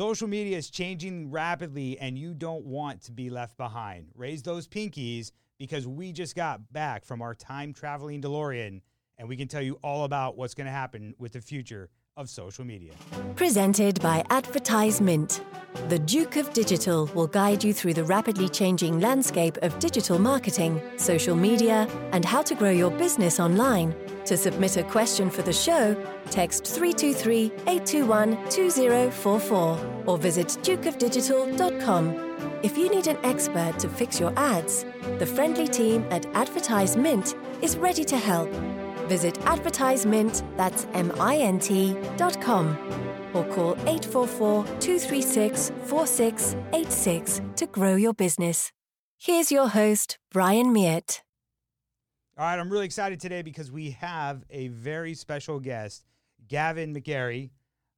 Social media is changing rapidly, and you don't want to be left behind. Raise those pinkies because we just got back from our time traveling DeLorean, and we can tell you all about what's going to happen with the future of social media. Presented by Advertise Mint. The Duke of Digital will guide you through the rapidly changing landscape of digital marketing, social media, and how to grow your business online. To submit a question for the show, text 323 821 2044 or visit dukeofdigital.com. If you need an expert to fix your ads, the friendly team at Advertise Mint is ready to help. Visit advertisemint, that's M-I-N-T, dot com, or call 844-236-4686 to grow your business. Here's your host, Brian Meert. All right, I'm really excited today because we have a very special guest, Gavin McGarry,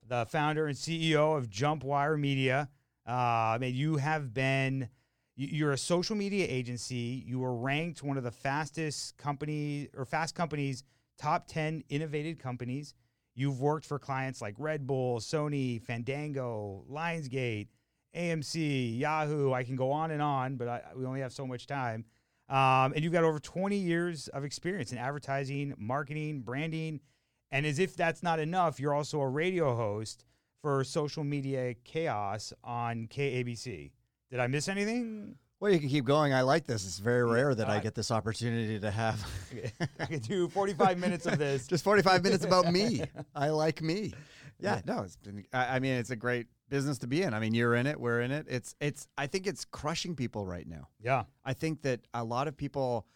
the founder and CEO of Jumpwire Media. Uh, I mean, you have been, you- you're a social media agency. You were ranked one of the fastest company or fast companies, top 10 innovative companies. You've worked for clients like Red Bull, Sony, Fandango, Lionsgate, AMC, Yahoo. I can go on and on, but I, we only have so much time. Um, and you've got over 20 years of experience in advertising, marketing, branding. And as if that's not enough, you're also a radio host for social media chaos on KABC. Did I miss anything? Well, you can keep going. I like this. It's very rare that I get this opportunity to have I could do 45 minutes of this. just 45 minutes about me. I like me. Yeah, no, it's been, I I mean, it's a great business to be in. I mean, you're in it, we're in it. It's, it's, I think it's crushing people right now. Yeah. I think that a lot of people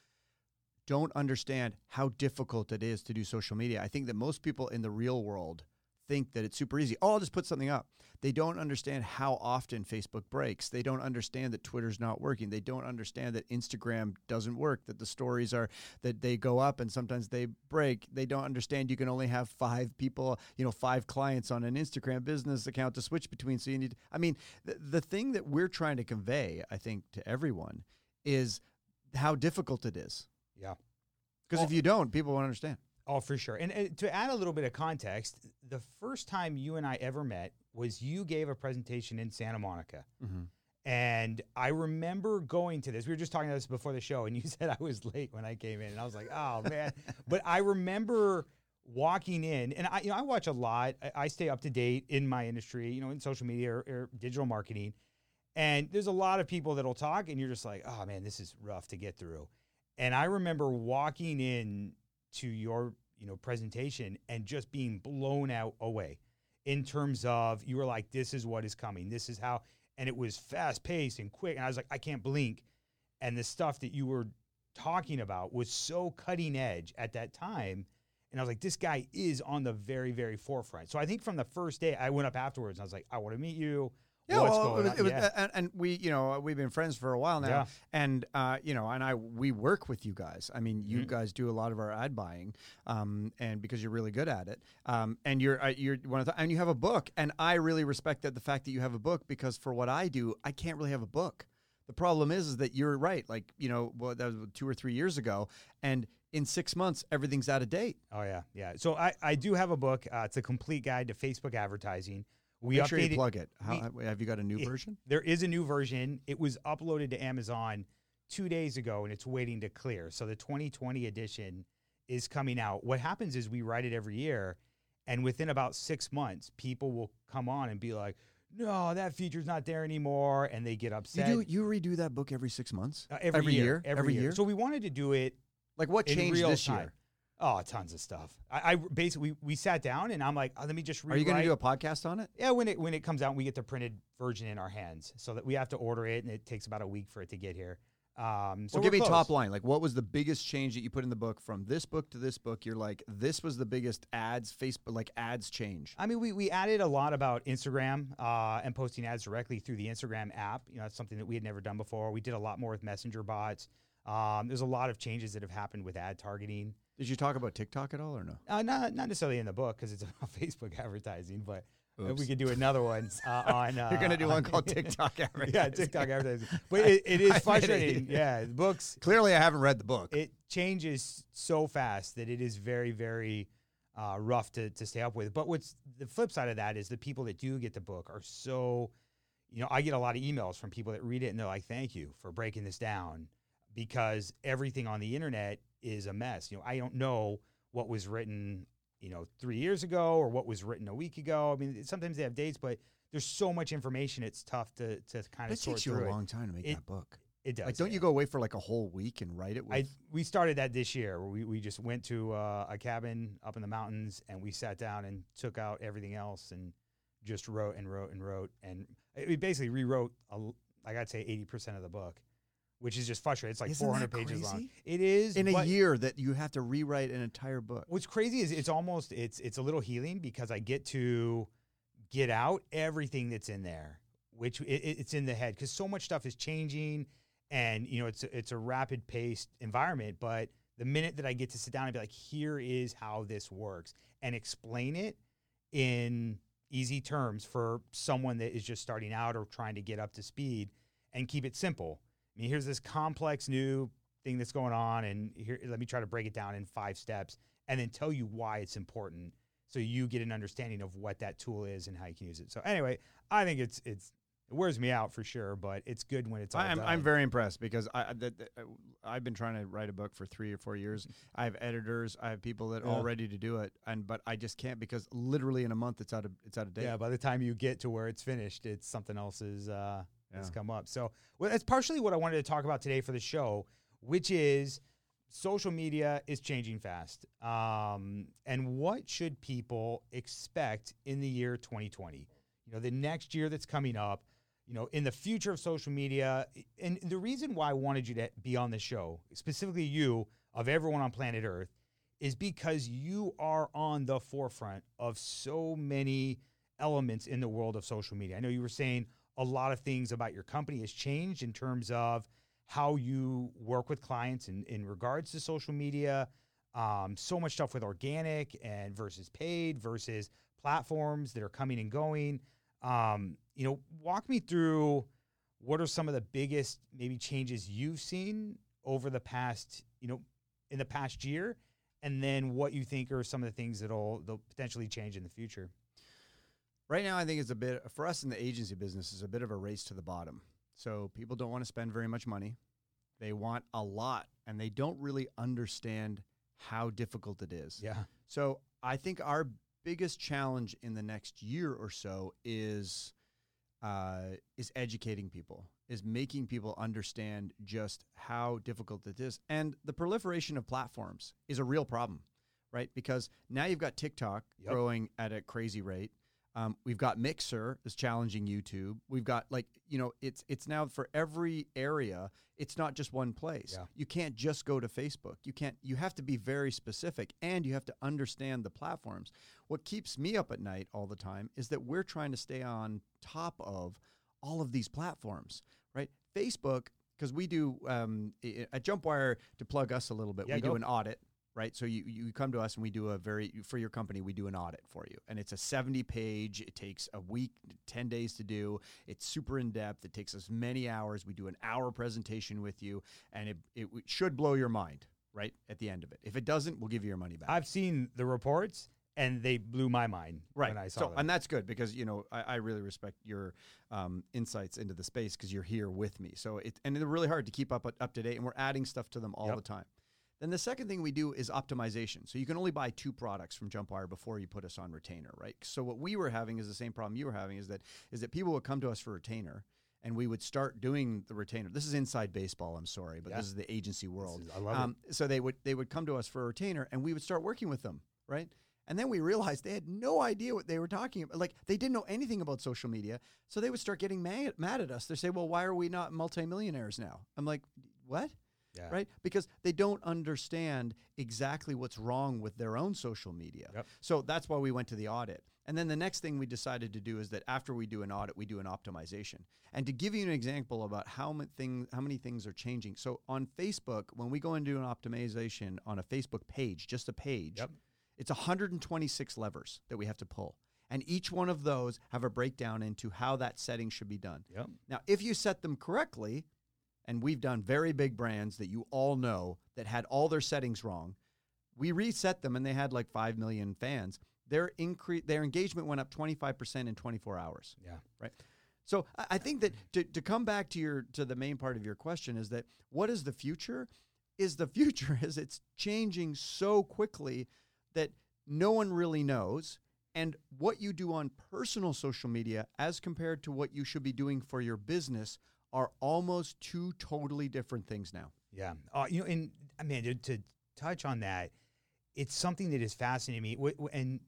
don't understand how difficult it is to do social media. I think that most people in the real world think that it's super easy. Oh, I'll just put something up. They don't understand how often Facebook breaks. They don't understand that Twitter's not working. They don't understand that Instagram doesn't work, that the stories are that they go up and sometimes they break. They don't understand you can only have five people, you know, five clients on an Instagram business account to switch between. So you need I mean, the, the thing that we're trying to convey, I think, to everyone is how difficult it is. Yeah. Because if you don't, people won't understand. Oh, for sure. And, uh to add a little bit of context, the first time you and I ever met was you gave a presentation in Santa Monica. And I remember going to this. We were just talking about this before the show, and you said I was late when I came in, and I was like, "Oh man!" but I remember walking in, and I, you know, I watch a lot. I, I stay up to date in my industry, you know, in social media or, or digital marketing. And there's a lot of people that'll talk, and you're just like, "Oh man, this is rough to get through." And I remember walking in to your, you know, presentation and just being blown out away in terms of you were like, "This is what is coming. This is how." and it was fast paced and quick. And I was like, I can't blink. And the stuff that you were talking about was so cutting edge at that time. And I was like, this guy is on the very, very forefront. So I think from the first day, I went up afterwards and I was like, I want to meet you. Yeah, What's well, going it was, on? it was, Yeah. and, and we, you know, we've been friends for a while now, Yeah. and uh, you know, and I we work with you guys. I mean, you Mhm. guys do a lot of our ad buying, um, and because you're really good at it, um, and you're uh, you're one of the, and you have a book, and I really respect that the fact that you have a book because for what I do, I can't really have a book. The problem is, is that you're right. Like you know, well, that was two or three years ago, and in six months, everything's out of date. Oh, yeah. Yeah. So I, I do have a book. Uh, it's a complete guide to Facebook advertising. We Make sure you updated- plug it. How, have you got a new it- version? There is a new version. It was uploaded to Amazon two days ago and it's waiting to clear. So the 2020 edition is coming out. What happens is we write it every year, and within about six months, people will come on and be like, no, that feature's not there anymore. And they get You upset. do you redo that book every six months? Uh, every, every year, year? Every, Every year. year? So we wanted to do it Like what changed real this time. year? Oh, tons of stuff. I, I basically we, we sat down and I'm like, oh, let me just read. Are you going to do a podcast on it? Yeah, when it when it comes out, we get the printed version in our hands, so that we have to order it, and it takes about a week for it to get here. Um, so well, give me top line. Like, what was the biggest change that you put in the book from this book to this book? You're like, this was the biggest ads, Facebook, like ads change. I mean, we, we added a lot about Instagram uh, and posting ads directly through the Instagram app. You know, that's something that we had never done before. We did a lot more with messenger bots. Um, there's a lot of changes that have happened with ad targeting. Did you talk about TikTok at all or no? Uh, not not necessarily in the book because it's about Facebook advertising, but uh, Oops. we could do another one uh, on. Uh, You're going to do one called TikTok advertising. yeah, TikTok advertising. But it, it is frustrating. yeah, the books Clearly, I haven't read the book. it changes so fast that it is very very uh, rough to to stay up with. But what's the flip side of that is the people that do get the book are so, you know, I get a lot of emails from people that read it and they're like, "Thank you for breaking this down," because everything on the internet is a mess. You know, I don't know what was written, you know, three years ago or what was written a week ago. I mean, sometimes they have dates, but there's so much information. It's tough to to kind of That takes you a it. long time to make It- that book. It does. Like, don't yeah. you go away for like a whole week and write it? With, I we started that this year. Where we we just went to uh, a cabin up in the mountains and we sat down and took out everything else and just wrote and wrote and wrote and we basically rewrote a, l- like I'd say eighty percent of the book, which is just frustrating. It's like Isn't four hundred that pages long. crazy? It is in a but year that you have to rewrite an entire book. What's crazy is it's almost it's it's a little healing because I get to get out everything that's in there, which it, it- it's in the head because so much stuff is changing, and you know it's a, it's a rapid paced environment. But the minute that I get to sit down and be like, here is how this works, and explain it in easy terms for someone that is just starting out or trying to get up to speed, and keep it simple. I mean, here's this complex new thing that's going on, and here let me try to break it down in five steps, and then tell you why it's important, so you get an understanding of what that tool is and how you can use it. So anyway, I think it's it's it wears me out for sure, but it's good when it's all I'm, done. I'm very impressed because I, I- that, that- uh, I've been trying to write a book for three or four years. I have editors, I have people that are all ready to do it, and but I just can't because literally in a month it's out of it's out of date. yeah. By the time you get to where it's finished, it's something else is uh, has Yeah. come up. So well, that's partially what I wanted to talk about today for the show, which is social media is changing fast. Um, and what should people expect in the year 2020? You know, the next year that's coming up. You know, in the future of social media, and the reason why I wanted you to be on the show, specifically you of everyone on planet Earth, is because you are on the forefront of so many elements in the world of social media. I know you were saying a lot of things about your company has changed in terms of how you work with clients in, in regards to social media. Um, so much stuff with organic and versus paid versus platforms that are coming and going. Um, you know, walk me through what are some of the biggest maybe changes you've seen over the past, you know, in the past year, and then what you think are some of the things that'll they'll potentially change in the future. Right now, I think it's a bit for us in the agency business is a bit of a race to the bottom. So people don't want to spend very much money; they want a lot, and they don't really understand how difficult it is. Yeah. So I think our biggest challenge in the next year or so is uh, is educating people, is making people understand just how difficult it is, and the proliferation of platforms is a real problem, right? Because now you've got TikTok Yep. growing at a crazy rate. Um, we've got Mixer that's challenging YouTube. We've got like you know it's it's now for every area. It's not just one place. Yeah. You can't just go to Facebook. You can't. You have to be very specific, and you have to understand the platforms. What keeps me up at night all the time is that we're trying to stay on top of all of these platforms, right? Facebook, because we do um, at Jumpwire to plug us a little bit. Yeah, we do an audit, right? So you you come to us and we do a very for your company we do an audit for you, and it's a seventy page. It takes a week, ten days to do. It's super in depth. It takes us many hours. We do an hour presentation with you, and it it should blow your mind, right? At the end of it, if it doesn't, we'll give you your money back. I've seen the reports and they blew my mind right. when I saw so, them. and that's good because you know I, I really respect your um, insights into the space because you're here with me. So it and they're really hard to keep up up to date, and we're adding stuff to them all Yep. the time. Then the second thing we do is optimization. So you can only buy two products from Jumpwire before you put us on retainer, right? So what we were having is the same problem you were having is that is that people would come to us for retainer and we would start doing the retainer. This is inside baseball, I'm sorry, but Yeah. this is the agency world. is- I love um, So they would they would come to us for a retainer and we would start working with them, right? And then we realized they had no idea what they were talking about. Like they didn't know anything about social media. So they would start getting mad, mad at us. They say, "Well, why are we not multimillionaires now?" I'm like, "What?" Yeah. right? Because they don't understand exactly what's wrong with their own social media. Yep. So that's why we went to the audit. And then the next thing we decided to do is that after we do an audit, we do an optimization. And to give you an example about how many things how many things are changing. So on Facebook, when we go and do an optimization on a Facebook page, just a page, Yep. it's 126 levers that we have to pull. And each one of those have a breakdown into how that setting should be done. Yep. Now, if you set them correctly, and we've done very big brands that you all know that had all their settings wrong, we reset them and they had like 5 million fans. Their increase their engagement went up 25% in 24 hours. Yeah. Right. So I I think that to, to come back to your to the main part of your question is that what is the future? Is the future is it's changing so quickly that no one really knows. And what you do on personal social media as compared to what you should be doing for your business are almost two totally different things now. Yeah. Uh, you know, and I mean, to, to touch on that, it's something that is fascinating me. And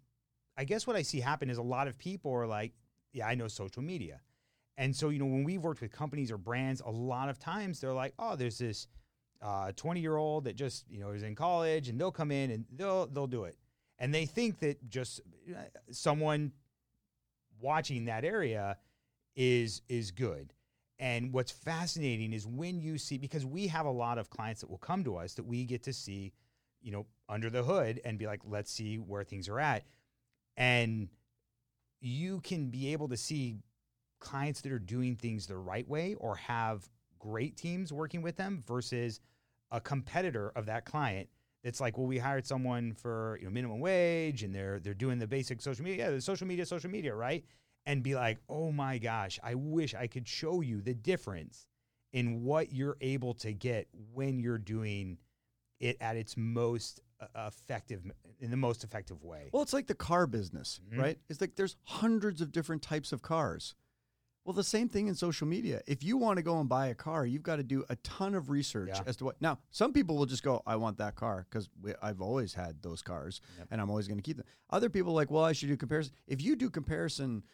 I guess what I see happen is a lot of people are like, yeah, I know social media. And so, you know, when we've worked with companies or brands, a lot of times they're like, oh, there's this 20 year old that just, you know, is in college and they'll come in and they'll, they'll do it. And they think that just uh, someone watching that area is is good. And what's fascinating is when you see because we have a lot of clients that will come to us that we get to see, you know, under the hood and be like, let's see where things are at. And you can be able to see clients that are doing things the right way or have great teams working with them versus a competitor of that client that's like, well, we hired someone for you know minimum wage and they're they're doing the basic social media, yeah, the social media, social media, right? And be like, oh my gosh, I wish I could show you the difference in what you're able to get when you're doing it at its most uh, effective in the most effective way. Well, it's like the car business, Mhm. right? It's like there's hundreds of different types of cars. Well, the same thing in social media. If you want to go and buy a car, you've got to do a ton of research Yeah. as to what. Now, some people will just go, "I want that car" because I've always had those cars, Yep. and I'm always going to keep them. Other people are like, "Well, I should do comparison." If you do comparison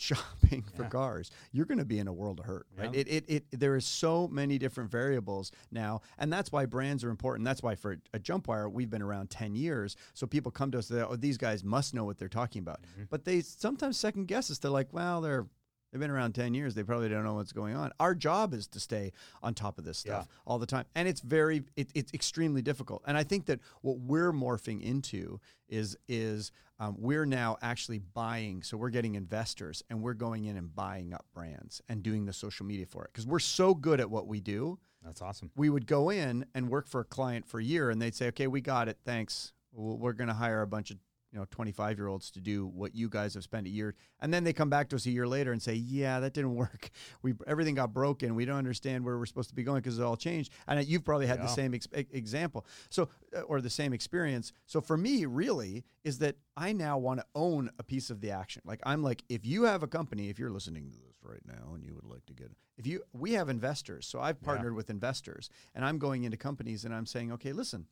shopping for cars, you're going to be in a world of hurt, right? Yeah. It, it, it, there is so many different variables now, and that's why brands are important. That's why for a Jumpwire, we've been around 10 years. So people come to us, oh, these guys must know what they're talking about. Mm-hmm. But they sometimes second guess us. They're like, well, they're, they've been around 10 years. They probably don't know what's going on. Our job is to stay on top of this stuff all the time. And it's very, it, it's extremely difficult. And I think that what we're morphing into is, is, um, we're now actually buying. So we're getting investors and we're going in and buying up brands and doing the social media for it because we're so good at what we do. That's awesome. We would go in and work for a client for a year and they'd say, okay, we got it. Thanks. We're going to hire a bunch of you know 25 year olds to do what you guys have spent a year and then they come back to us a year later and say yeah that didn't work. We everything got broken. We don't understand where we're supposed to be going because it all changed. And you've probably had the same ex- example. So uh, or the same experience. So for me really is that i now want to own a piece of the action. Like i'm like if you have a company if you're listening to this right now and you would like to get if you we have investors. So i've Yeah. partnered with investors and i'm going into companies and i'm saying okay listen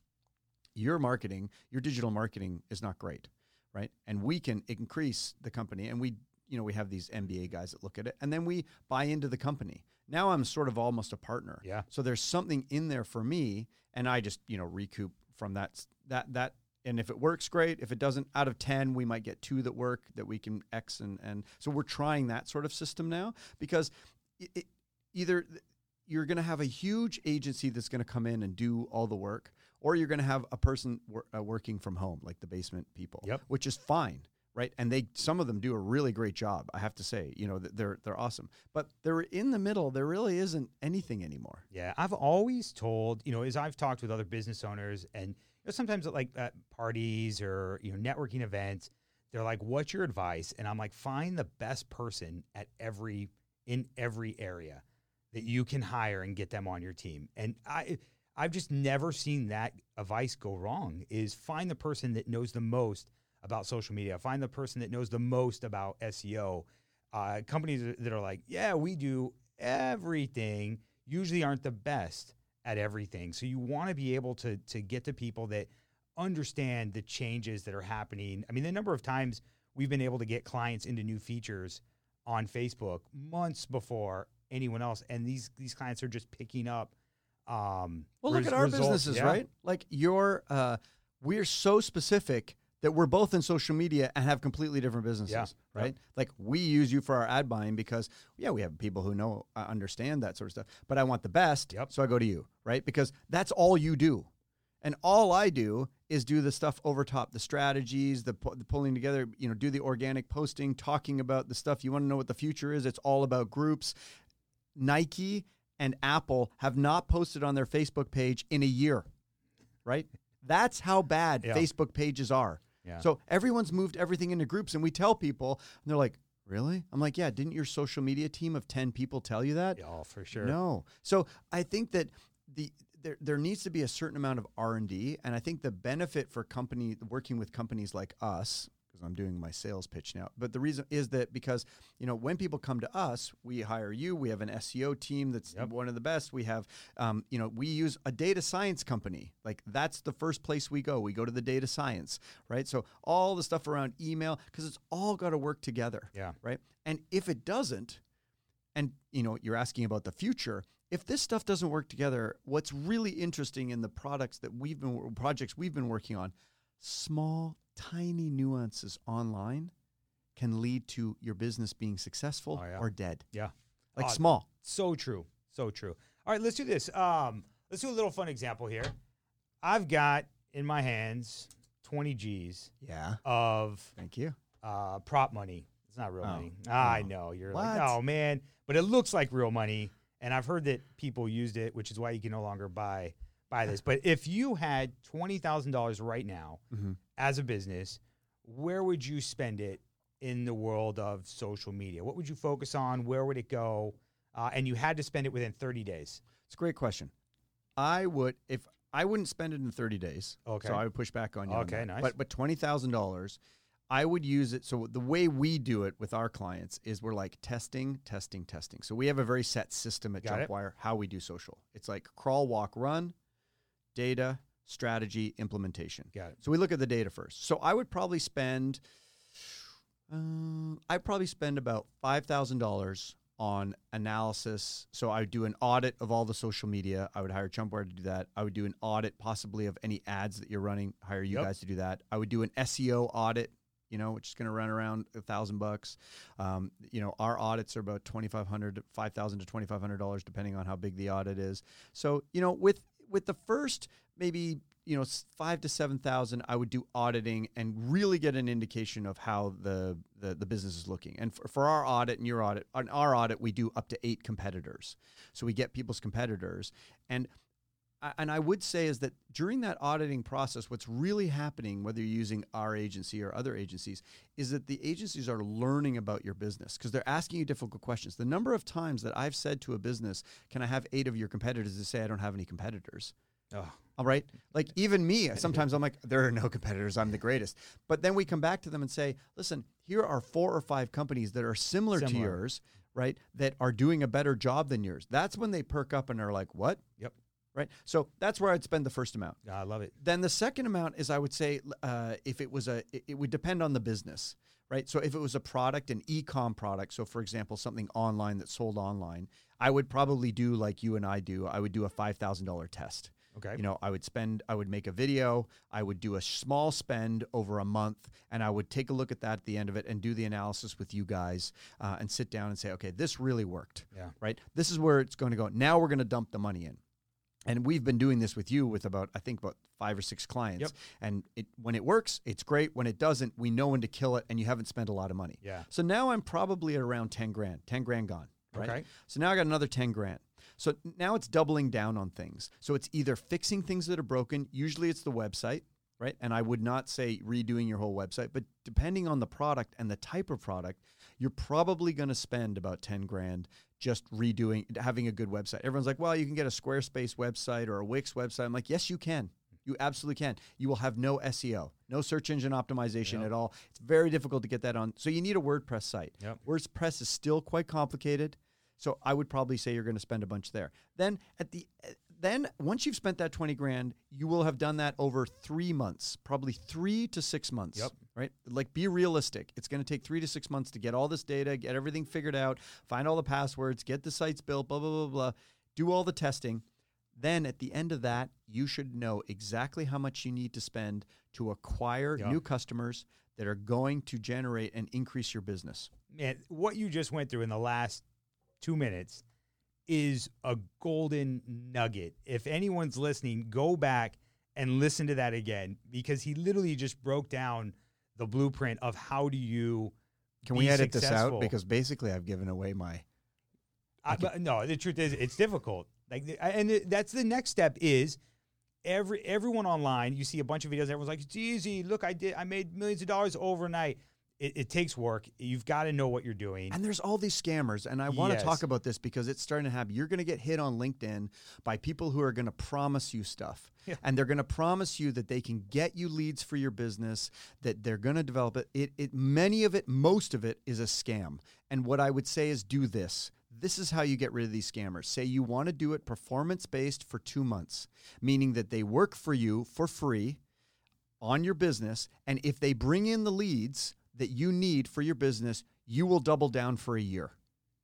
your marketing, your digital marketing is not great, right? And we can increase the company and we you know, we have these MBA guys that look at it and then we buy into the company. Now I'm sort of almost a partner. Yeah. So there's something in there for me and I just, you know, recoup from that that that and if it works great, if it doesn't out of 10, we might get two that work that we can X and and so we're trying that sort of system now because it, it, either you're going to have a huge agency that's going to come in and do all the work, or you're going to have a person wor- uh, working from home, like the basement people, Yep. which is fine, right? And they some of them do a really great job. I have to say, you know, they're they're awesome. But they're in the middle. There really isn't anything anymore. Yeah, I've always told, you know, as I've talked with other business owners and you know, sometimes at like at parties or, you know, networking events, they're like, what's your advice? And I'm like, find the best person at every, in every area that you can hire and get them on your team. And I, I've just never seen that advice go wrong is find the person that knows the most about social media. Find the person that knows the most about SEO. Uh, companies that- are like, yeah, we do everything, usually aren't the best at everything. So you want to be able to to get to people that understand the changes that are happening. I mean, the number of times we've been able to get clients into new features on Facebook months before anyone else, and these these clients are just picking up. Um, Well, look res- at our results. businesses, Yeah. right? Like your, uh, we're so specific that we're both in social media and have completely different businesses, Yeah. right? Like we use you for our ad buying because, yeah, we have people who know, uh, understand that sort of stuff. But I want the best, Yep. so I go to you, right? Because that's all you do, and all I do is do the stuff over top, the strategies, the, the pulling together, you know, do the organic posting, talking about the stuff. You want to know what the future is? It's all about groups. Nike and Apple have not posted on their Facebook page in a year, right? That's how bad Yeah. Facebook pages are. Yeah. So everyone's moved everything into groups, and we tell people, and they're like, "Really?" I'm like, "Yeah." Didn't your social media team of ten people tell you that? Oh, for sure. No. So I think that the there there needs to be a certain amount of R and D, and I think the benefit for company working with companies like us. Because I'm doing my sales pitch now, but the reason is that because you know when people come to us, we hire you. We have an SEO team that's Yep. one of the best. We have, um, you know, we use a data science company. Like that's the first place we go. We go to the data science, right? So all the stuff around email because it's all got to work together Yeah. right? And if it doesn't, and you know, you're asking about the future, if this stuff doesn't work together, what's really interesting in the products that we've been projects we've been working on, small, tiny nuances online can lead to your business being successful Oh, yeah. or dead. Yeah. Like Oh, small. So true. So true. All right, let's do this. Um, let's do a little fun example here. I've got in my hands 20 G's Yeah. of Thank you. uh, prop money. It's not real Oh, money. I know. You're like, oh, man. But it looks like real money. And I've heard that people used it, which is why you can no longer buy buy this. But if you had $20,000 right now Mhm. as a business, where would you spend it in the world of social media? What would you focus on? Where would it go? Uh, and you had to spend it within 30 days. It's a great question. I would if I wouldn't spend it in 30 days. Okay. So I would push back on you. Okay, that. nice. But but twenty thousand dollars, I would use it. So the way we do it with our clients is we're like testing, testing, testing. So we have a very set system at Got it. Jumpwire how we do social. It's like crawl, walk, run, data, strategy, implementation. Got it. So we look at the data first. So I would probably spend, um, I'd probably spend about five thousand dollars on analysis. So I would do an audit of all the social media. I would hire Jumpwire to do that. I would do an audit possibly of any ads that you're running. Hire you Yep. guys to do that. I would do an SEO audit. You know, which is going to run around a thousand bucks. Um, you know, our audits are about twenty five hundred, five thousand to twenty five hundred dollars, depending on how big the audit is. So, you know, with with the first maybe you know five to seven thousand, I would do auditing and really get an indication of how the the, the business is looking. And for, for our audit and your audit, on our audit, we do up to eight competitors. So we get people's competitors and. And I would say is that during that auditing process, what's really happening, whether you're using our agency or other agencies, is that the agencies are learning about your business because they're asking you difficult questions. The number of times that I've said to a business, "Can I have eight of your competitors?" to say I don't have any competitors. Oh, All right. Like even me, sometimes I'm like, there are no competitors. I'm the greatest. But then we come back to them and say, listen, here are four or five companies that are similar, to yours, right? That are doing a better job than yours. That's when they perk up and are like, what? Yep. Right. So that's where I'd spend the first amount. Yeah, I love it. Then the second amount is I would say uh, if it was a, it, it would depend on the business, right? So if it was a product, an e-com product, so for example, something online that's sold online, I would probably do like you and I do. I would do a five thousand dollar test. Okay. You know, I would spend, I would make a video, I would do a small spend over a month, and I would take a look at that at the end of it and do the analysis with you guys uh, and sit down and say, okay, this really worked Yeah. right? This is where it's going to go. Now we're going to dump the money in. And we've been doing this with you with about I think about five or six clients. Yep. And it when it works, it's great. When it doesn't, we know when to kill it and you haven't spent a lot of money. Yeah. So now I'm probably at around 10 grand. 10 grand gone. Right. Okay. So now I got another 10 grand. So now it's doubling down on things. So it's either fixing things that are broken, usually it's the website, right? And I would not say redoing your whole website, but depending on the product and the type of product, you're probably going to spend about 10 grand just redoing having a good website. Everyone's like, "Well, you can get a Squarespace website or a Wix website." I'm like, "Yes, you can. You absolutely can. You will have no SEO, no search engine optimization Yep. at all. It's very difficult to get that on. So you need a WordPress site. Yep. WordPress is still quite complicated. So I would probably say you're going to spend a bunch there. Then at the then once you've spent that 20 grand, you will have done that over 3 months, probably 3 to 6 months, Yep. right? Like be realistic. It's going to take 3 to 6 months to get all this data, get everything figured out, find all the passwords, get the sites built, blah blah blah blah, do all the testing. Then at the end of that, you should know exactly how much you need to spend to acquire Yeah. new customers that are going to generate and increase your business. man, what you just went through in the last two minutes is a golden nugget. If anyone's listening, go back and listen to that again because he literally just broke down the blueprint of how do you. Can we edit this out because basically I've given away my I, but no, the truth is, it's difficult. Like, and that's the next step is every everyone online, you see a bunch of videos. Everyone's like, "It's easy. Look, I did. I made millions of dollars overnight." It, it takes work. You've got to know what you're doing. And there's all these scammers, and I want to Yes. talk about this because it's starting to happen. You're going to get hit on LinkedIn by people who are going to promise you stuff, Yeah. and they're going to promise you that they can get you leads for your business, that they're going to develop it. It, it. Many of it, most of it, is a scam. And what I would say is, do this. This is how you get rid of these scammers. Say you want to do it performance based for two months, meaning that they work for you for free on your business. And if they bring in the leads that you need for your business, you will double down for a year,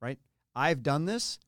right? I've done this.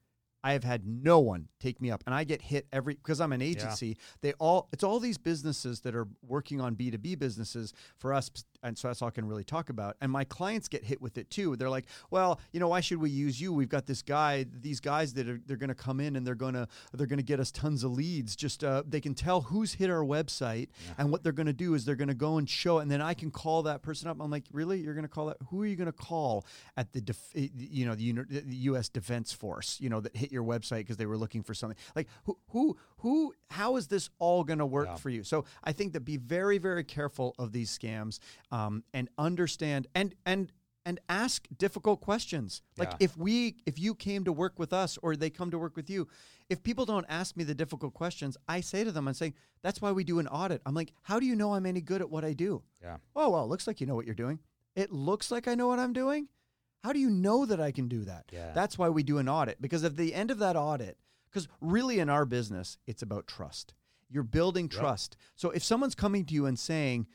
I have had no one take me up, and I get hit every because I'm an agency. They all it's all these businesses that are working on B two B businesses for us, and so that's all I can really talk about. And my clients get hit with it too. They're like, "Well, you know, why should we use you? We've got this guy, these guys that are they're going to come in and they're going to they're going to get us tons of leads. Just uh, they can tell who's hit our website, and what they're going to do is they're going to go and show, and then I can call that person up. I'm like, really? You're going to call that? Who are you going to call at the def- you know the, the U.S. Defense Force? You know that hit your website because they were looking for something. Like who who who? How is this all going to work Yeah. for you? So I think that be very very careful of these scams um, Um, and understand and and and ask difficult questions. Like Yeah. if we if you came to work with us or they come to work with you, if people don't ask me the difficult questions, I say to them, I'm saying that's why we do an audit. I'm like, how do you know I'm any good at what I do? Yeah. Oh well, it looks like you know what you're doing. It looks like I know what I'm doing. How do you know that I can do that? Yeah. That's why we do an audit because at the end of that audit, because really in our business, it's about trust. You're building Yep. trust. So if someone's coming to you and saying,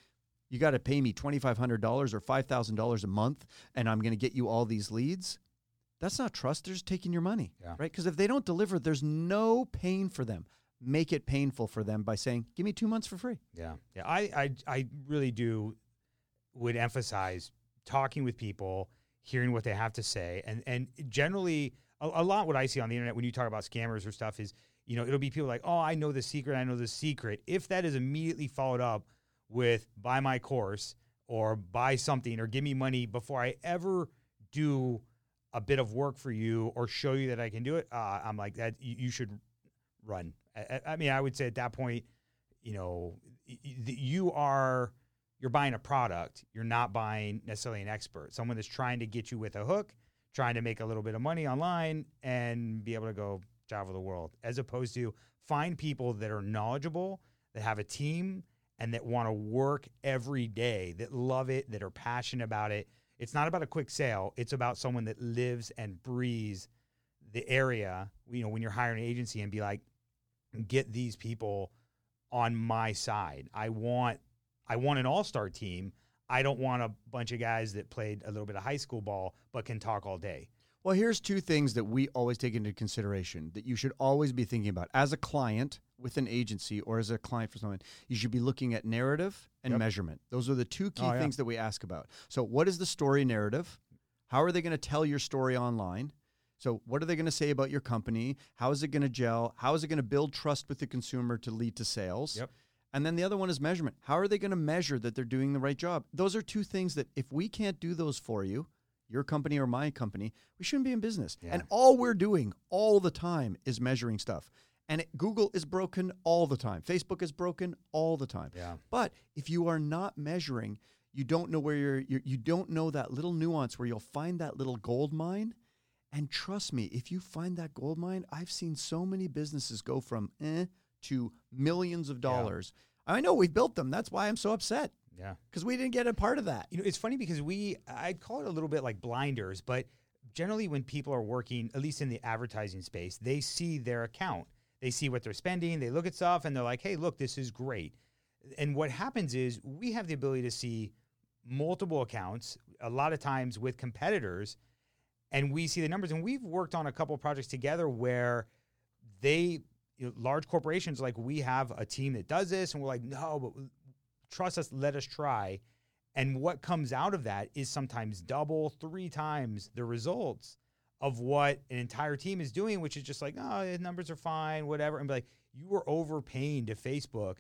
you got to pay me $2,500 or $5,000 a month and I'm going to get you all these leads, that's not trust. They're just taking your money, Yeah. right? Because if they don't deliver, there's no pain for them. Make it painful for them by saying, give me two months for free. Yeah, yeah. I, I, I really do would emphasize talking with people, hearing what they have to say, and and generally a, a lot what I see on the internet when you talk about scammers or stuff is you know it'll be people like oh I know the secret I know the secret if that is immediately followed up with buy my course or buy something or give me money before I ever do a bit of work for you or show you that I can do it uh, I'm like that you, should run. I, I- mean I would say at that point you know you are you're buying a product. You're not buying necessarily an expert someone that's trying to get you with a hook trying to make a little bit of money online and be able to go travel the world as opposed to find people that are knowledgeable that have a team and that want to work every day that love it that are passionate about it it's not about a quick sale it's about someone that lives and breathes the area you know when you're hiring an agency and be like get these people on my side. I want I want an all-star team. I don't want a bunch of guys that played a little bit of high school ball but can talk all day. Well, here's two things that we always take into consideration that you should always be thinking about. As a client with an agency or as a client for someone, you should be looking at narrative and Yep. measurement. Those are the two key Oh, yeah. things that we ask about. So, what is the story narrative? How are they going to tell your story online? So, what are they going to say about your company? How is it going to gel? How is it going to build trust with the consumer to lead to sales? Yep. And then the other one is measurement. How are they going to measure that they're doing the right job? Those are two things that if we can't do those for you, your company or my company, we shouldn't be in business. Yeah. And all we're doing all the time is measuring stuff. And it, Google is broken all the time. Facebook is broken all the time. Yeah. But if you are not measuring, you don't know where you're, you're you don't know that little nuance where you'll find that little gold mine. And trust me, if you find that gold mine, I've seen so many businesses go from eh to millions of dollars. I know we've built them. That's why I'm so upset Yeah. because we didn't get a part of that. You know, it's funny because we I'd call it a little bit like blinders, but generally when people are working, at least in the advertising space, they see their account. They see what they're spending, they look at stuff and they're like, "Hey, look, this is great." And what happens is we have the ability to see multiple accounts a lot of times with competitors and we see the numbers. And we've worked on a couple of projects together where they you know, large corporations like we have a team that does this and we're like no but trust us let us try. And what comes out of that is sometimes double three times the results of what an entire team is doing which is just like oh the numbers are fine whatever and be like you were overpaying to facebook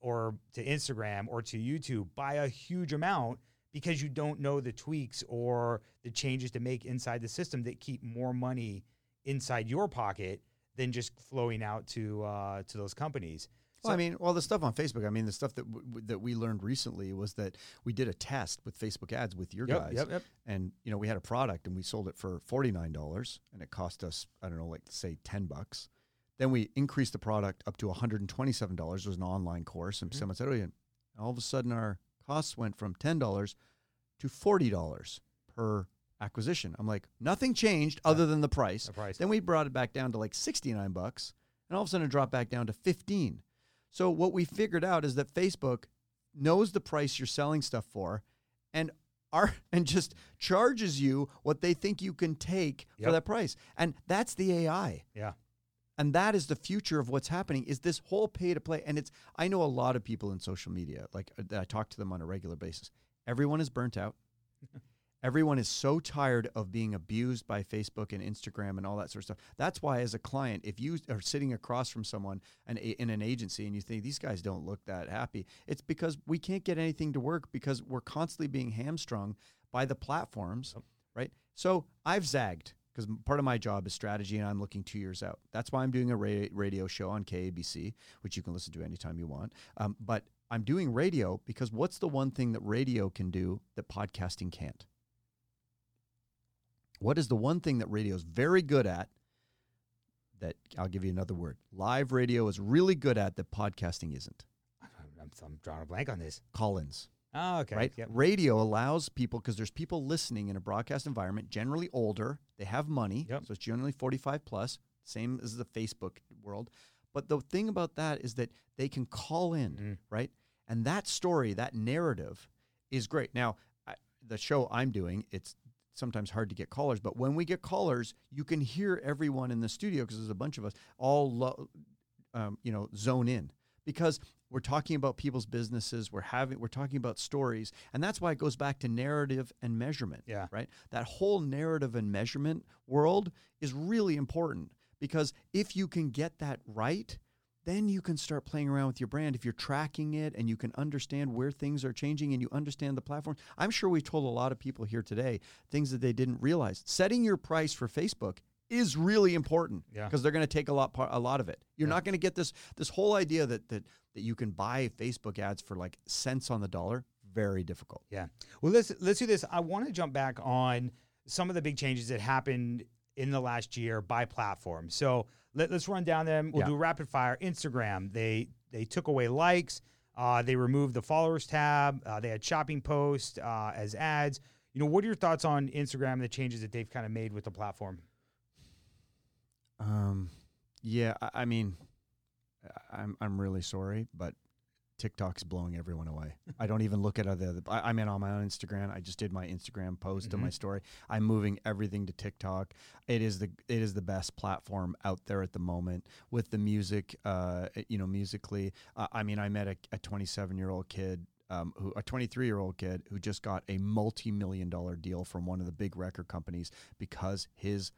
or to instagram or to youtube by a huge amount because you don't know the tweaks or the changes to make inside the system that keep more money inside your pocket than just flowing out to uh, to those companies Well, I mean, well, the stuff on Facebook. I mean, the stuff that w- that we learned recently was that we did a test with Facebook ads with your Yep, guys, yep, yep. and you know we had a product and we sold it for forty nine dollars, and it cost us I don't know, like say ten bucks. Then we increased the product up to one hundred and twenty seven dollars. It was an online course, and Mhm. someone said, "Oh, yeah." All of a sudden, our costs went from ten dollars to forty dollars per acquisition. I'm like, nothing changed other than the price. The price. Then we brought it back down to like 69 bucks, and all of a sudden it dropped back down to 15. So what we figured out is that Facebook knows the price you're selling stuff for, and are and just charges you what they think you can take for that price, and that's the AI. Yeah. And that is the future of what's happening. Is this whole pay to play? And it's I know a lot of people in social media, like uh, that I talk to them on a regular basis. Everyone is burnt out. Everyone is so tired of being abused by Facebook and Instagram and all that sort of stuff. That's why, as a client, if you are sitting across from someone and in an agency and you think these guys don't look that happy, it's because we can't get anything to work because we're constantly being hamstrung by the platforms, Yep. right? So I've zagged because part of my job is strategy and I'm looking two years out. That's why I'm doing a ra- radio show on KABC, which you can listen to anytime you want. Um, but I'm doing radio because what's the one thing that radio can do that podcasting can't? What is the one thing that radio is very good at? That I'll give you another word. Live radio is really good at that podcasting isn't. I'm, I'm drawing a blank on this. Call-ins, Oh, okay. right? Yep. Radio allows people because there's people listening in a broadcast environment, generally older. They have money, Yep. so it's generally 45 plus. Same as the Facebook world. But the thing about that is that they can call in, Mm. right? And that story, that narrative, is great. Now, I, the show I'm doing, it's sometimes hard to get callers, but when we get callers, you can hear everyone in the studio because there's a bunch of us all, lo- um, you know, zone in because we're talking about people's businesses. We're having, we're talking about stories, and that's why it goes back to narrative and measurement. Yeah. Right. That whole narrative and measurement world is really important because if you can get that right, then you can start playing around with your brand if you're tracking it and you can understand where things are changing and you understand the platform. I'm sure we've told a lot of people here today things that they didn't realize. Setting your price for Facebook is really important Yeah. because they're going to take a lot a lot of it. You're Yeah. not going to get this this whole idea that that that you can buy Facebook ads for like cents on the dollar. Very difficult. Yeah. Well, let's let's do this. I want to jump back on some of the big changes that happened in the last year by platform. So let, us run down them. We'll Yeah. do rapid fire. Instagram. They they took away likes. Uh, they removed the followers tab. Uh, they had shopping posts uh, as ads. You know, what are your thoughts on Instagram and the changes that they've kind of made with the platform? Um, yeah, I, I mean, I'm I'm really sorry, but TikTok's blowing everyone away. I don't even look at other. I, I'm in on my own Instagram. I just did my Instagram post on my Mhm. story. I'm moving everything to TikTok. It is the it is the best platform out there at the moment with the music. Uh, you know, Musical.ly. Uh, I mean, I met a, a 27 year old kid. Um, who a 23 year old kid who just got a multi million dollar deal from one of the big record companies because his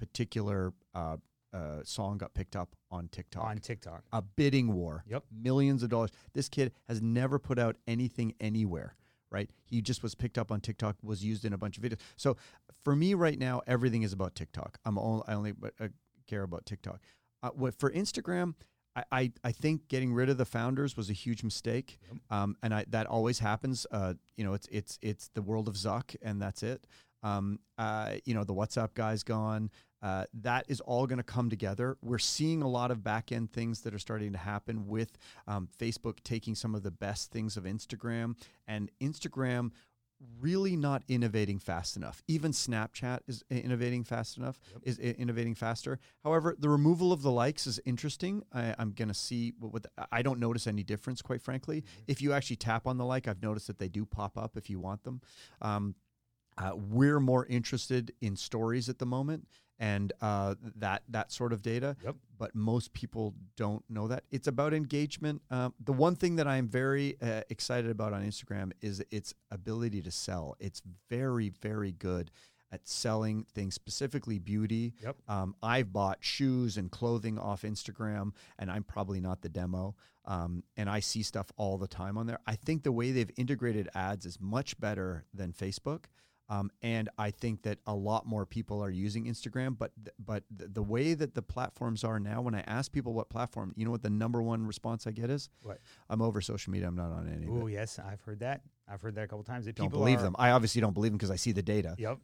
particular uh, uh, song got picked up on TikTok. On TikTok. a bidding war. Yep. Millions of dollars. This kid has never put out anything anywhere, right? He just was picked up on TikTok, was used in a bunch of videos. So for me right now, everything is about TikTok. I'm only, I only uh, care about TikTok. Uh, what for Instagram, I, I, I think getting rid of the founders was a huge mistake, Yep. um, and I, that always happens. Uh, you know, it's it's it's the world of Zuck, and that's it. Um, uh, you know, the WhatsApp guy's gone. Uh, that is all going to come together. We're seeing a lot of back end things that are starting to happen with um, Facebook taking some of the best things of Instagram and Instagram really not innovating fast enough. Even Snapchat is innovating fast enough, Yep. is innovating faster. However, the removal of the likes is interesting. I, I'm going to see what, what the- I don't notice any difference, quite frankly. If you actually tap on the like, I've noticed that they do pop up if you want them. Um, uh, we're more interested in stories at the moment and uh, that that sort of data. Yep. But most people don't know that. It's about engagement. Um, the one thing that I'm very uh, excited about on Instagram is its ability to sell. It's very, very good at selling things, specifically beauty. Yep. Um, I've bought shoes and clothing off Instagram, and I'm probably not the demo. Um, and I see stuff all the time on there. I think the way they've integrated ads is much better than Facebook. Um, and I think that a lot more people are using Instagram, but th- but th- the way that the platforms are now, when I ask people what platform, you know what the number one response I get is, What? I'm over social media. I'm not on any. Oh yes, I've heard that. I've heard that a couple times. That Don't believe are- them. I obviously don't believe them because I see the data. Yep.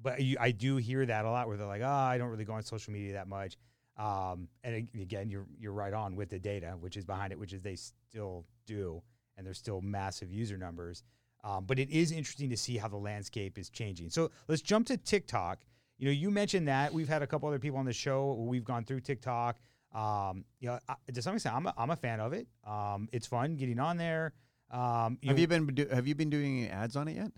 But you, I do hear that a lot where they're like, "Oh, I don't really go on social media that much." Um, and again, you're you're right on with the data, which is behind it, which is they still do, and there's still massive user numbers. Um, but it is interesting to see how the landscape is changing. So let's jump to TikTok. You know, you mentioned that we've had a couple other people on the show. We've gone through TikTok. Um, you know, I, to some extent, I'm a, I'm a fan of it. Um, it's fun getting on there. Um, Have know, you been do, Have you been doing any ads on it yet?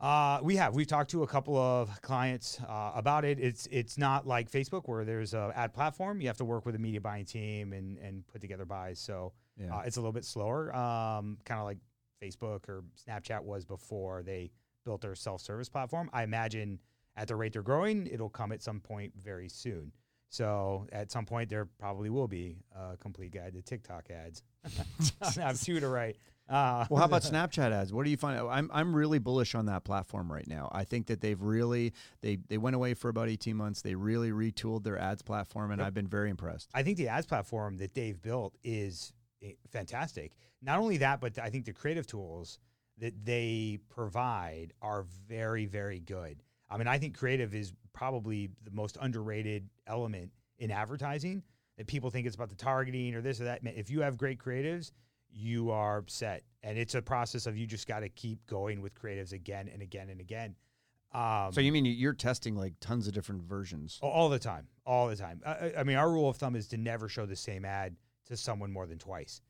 uh, we have. We've talked to a couple of clients uh, about it. It's it's not like Facebook where there's a ad platform. You have to work with a media buying team and and put together buys. So Yeah. uh, it's a little bit slower, um, kind of like Facebook or Snapchat was before they built their self service platform. I imagine at the rate they're growing, it'll come at some point very soon. So at some point, there probably will be a complete guide to TikTok ads. I'm two to right. Uh, well, how about Snapchat ads? What do you find? I'm I'm really bullish on that platform right now. I think that they've really they they went away for about 18 months. They really retooled their ads platform, and Yep. I've been very impressed. I think the ads platform that they've built is fantastic. Not only that, but I think the creative tools that they provide are very, very good. I mean, I think creative is probably the most underrated element in advertising. That people think it's about the targeting or this or that. If you have great creatives, you are set, and it's a process of you just got to keep going with creatives again and again and again. Um, So you mean you're testing like tons of different versions? all- the time, all the time. I- I mean, our rule of thumb is to never show the same ad to someone more than twice.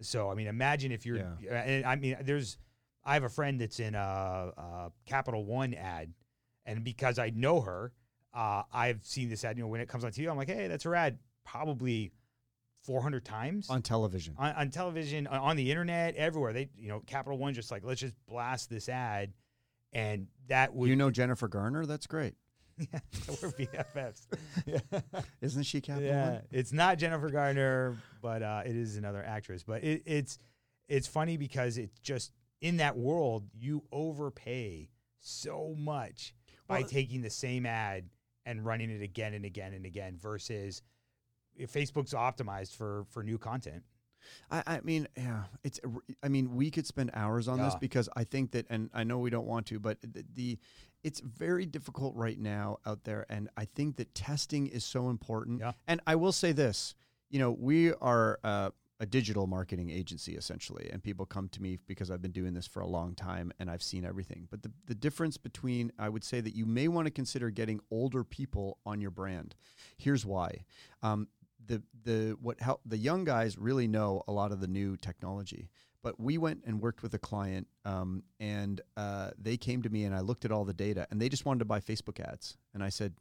So, I mean, imagine if you're. Yeah. And I mean, there's. I have a friend that's in a, a Capital One ad, and because I know her, uh, I've seen this ad. You know, when it comes on TV, I'm like, hey, that's her ad. Probably 400 times on television. on, on television, on, on the internet, everywhere. They, you know, Capital One just like let's just blast this ad, and that would you know Jennifer Garner? That's great. yeah, we're BFFs. yeah. Isn't she Capital Yeah, One? it's not Jennifer Garner, but uh, it is another actress. But it, it's it's funny because it's just in that world you overpay so much by taking the same ad and running it again and again and again versus if Facebook's optimized for for new content. I, I mean, yeah, it's. I mean, we could spend hours on this because I think that, and I know we don't want to, but the, the, it's very difficult right now out there, and I think that testing is so important. Yeah. And I will say this, you know, we are uh, a digital marketing agency essentially, and people come to me because I've been doing this for a long time and I've seen everything. But the the difference between, I would say that you may want to consider getting older people on your brand. Here's why. Um, the the what help the young guys really know a lot of the new technology. But we went and worked with a client, um, and uh, they came to me, and I looked at all the data, and they just wanted to buy Facebook ads, and I said,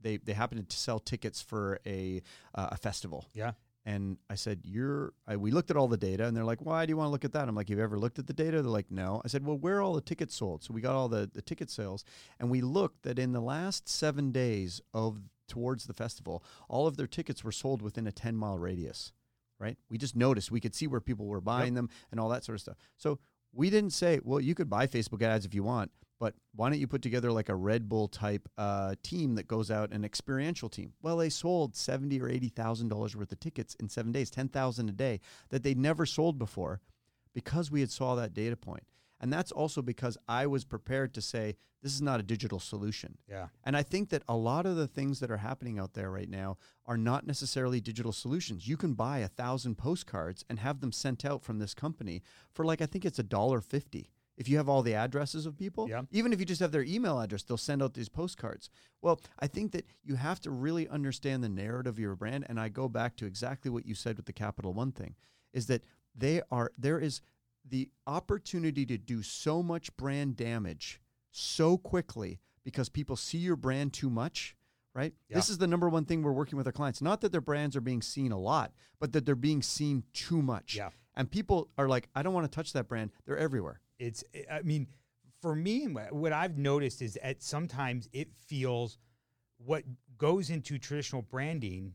they they happened to sell tickets for a uh, a festival, Yeah. and I said, "You're." I, we looked at all the data, and they're like, "Why do you want to look at that?" I'm like, "You've you ever looked at the data?" They're like, "No." I said, "Well, where are all the tickets sold?" So we got all the the ticket sales, and we looked that in the last seven days of towards the festival, all of their tickets were sold within a 10 mile radius. Right? We just noticed we could see where people were buying them and all that sort of stuff. So we didn't say, well, you could buy Facebook ads if you want, but why don't you put together like a Red Bull type uh, team that goes out an experiential team? Well, they sold seventy or eighty thousand dollars worth of tickets in seven days, ten thousand a day that they'd never sold before, because we had saw that data point. And that's also because I was prepared to say this is not a digital solution. Yeah. And I think that a lot of the things that are happening out there right now are not necessarily digital solutions. You can buy a thousand postcards and have them sent out from this company for like I think it's a dollar fifty. If you have all the addresses of people, Yeah. even if you just have their email address, they'll send out these postcards. Well, I think that you have to really understand the narrative of your brand. And I go back to exactly what you said with the Capital One thing, is that they are there is the opportunity to do so much brand damage so quickly because people see your brand too much, right? Yeah. This is the number one thing we're working with our clients. Not that their brands are being seen a lot, but that they're being seen too much. Yeah. And people are like, I don't want to touch that brand. They're everywhere. it's i mean for me what i've noticed is that sometimes it feels what goes into traditional branding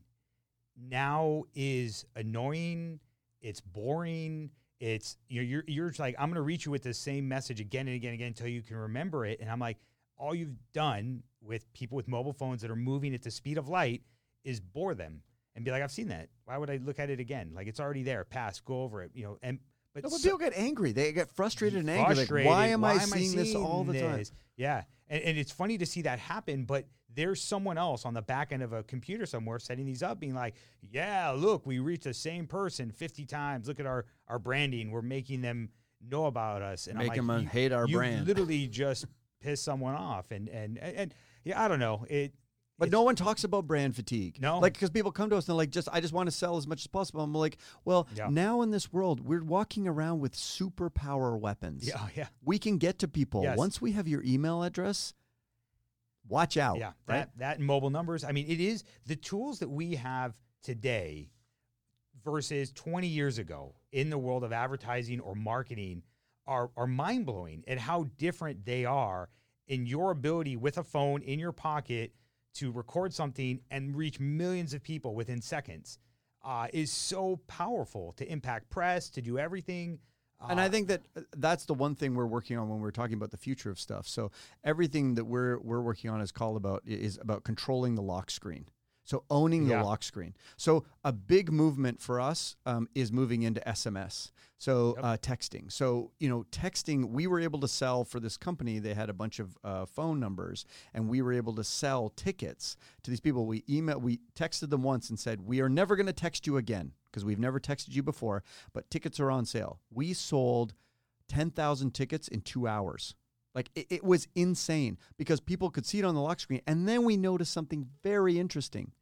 now is annoying it's boring it's you're you're, you're like I'm going to reach you with the same message again and again and again until you can remember it. And I'm like, all you've done with people with mobile phones that are moving at the speed of light is bore them and be like, I've seen that. Why would I look at it again? Like it's already there. Pass, go over it. You know, and but, No, but so- people get angry. They get frustrated and angry. Like, frustrated. why am I seeing this all the time? this? Yeah. And, and it's funny to see that happen, but there's someone else on the back end of a computer somewhere setting these up, being like, yeah, look, we reached the same person 50 times. Look at our, our branding. We're making them know about us. And Make like, them hate our you brand. literally just piss someone off. And, and, and, and yeah, I don't know. It, But it's- no one talks about brand fatigue. No. like because people come to us and they're like, just I just want to sell as much as possible. I'm like, well, Yeah. now in this world, we're walking around with superpower weapons. Yeah, yeah. we can get to people Yes. once we have your email address. Watch out. Yeah, right? that that and mobile numbers. I mean, it is the tools that we have today versus 20 years ago in the world of advertising or marketing are are mind blowing at how different they are in your ability with a phone in your pocket to record something and reach millions of people within seconds. Uh, is so powerful to impact press, to do everything. And I Uh, think that uh, that's the one thing we're working on when we're talking about the future of stuff. So everything that we're we're working on is called about is about controlling the lock screen. So owning Yeah. the lock screen. So a big movement for us um, is moving into SMS. So Yep. uh, texting. So you know, texting. We were able to sell for this company. They had a bunch of uh, phone numbers, and we were able to sell tickets to these people. We email, we texted them once and said, "We are never going to text you again because we've never texted you before, but tickets are on sale." We sold ten thousand tickets in two hours. Like it, it was insane because people could see it on the lock screen. And then we noticed something very interesting.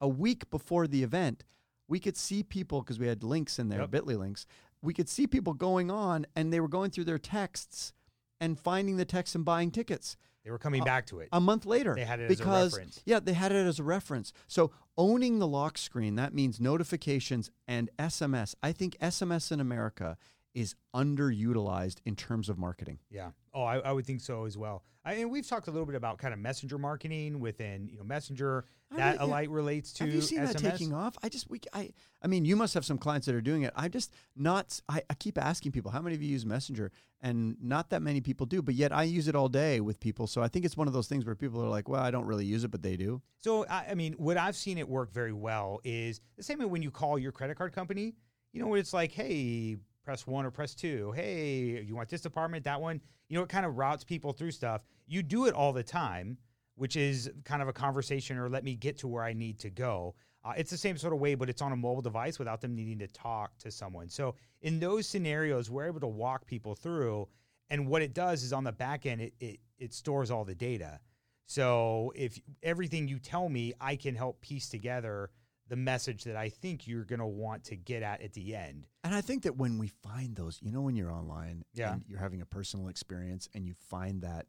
A week before the event, we could see people because we had links in there, Yep. Bitly links. We could see people going on and they were going through their texts and finding the text and buying tickets they were coming uh, back to it. a month later. They had it as a because, reference. Yeah, they had it as a reference. So owning the lock screen, that means notifications and SMS. I think SMS in America is underutilized in terms of marketing. Yeah. Oh, I, I would think so as well. I, and we've talked a little bit about kind of messenger marketing within, you know, Messenger. I That mean, yeah. Alight relates to Have you seen SMS. that taking off? I just we I I mean, you must have some clients that are doing it. I'm just not. I, I keep asking people how many of you use Messenger, and not that many people do. But yet I use it all day with people. So I think it's one of those things where people are like, "Well, I don't really use it, but they do." So, I, I mean, what I've seen it work very well is the same way when you call your credit card company, you know, where it's like, hey, press one or press two. Hey, you want this department, that one? You know, it kind of routes people through stuff. You do it all the time, which is kind of a conversation or let me get to where I need to go. Uh, it's the same sort of way, but it's on a mobile device without them needing to talk to someone. So, in those scenarios, we're able to walk people through. And what it does is on the back end, it, it, it stores all the data. So if everything you tell me, I can help piece together the message that I think you're going to want to get at at the end. And I think that when we find those, you know, when you're online Yeah. and you're having a personal experience and you find that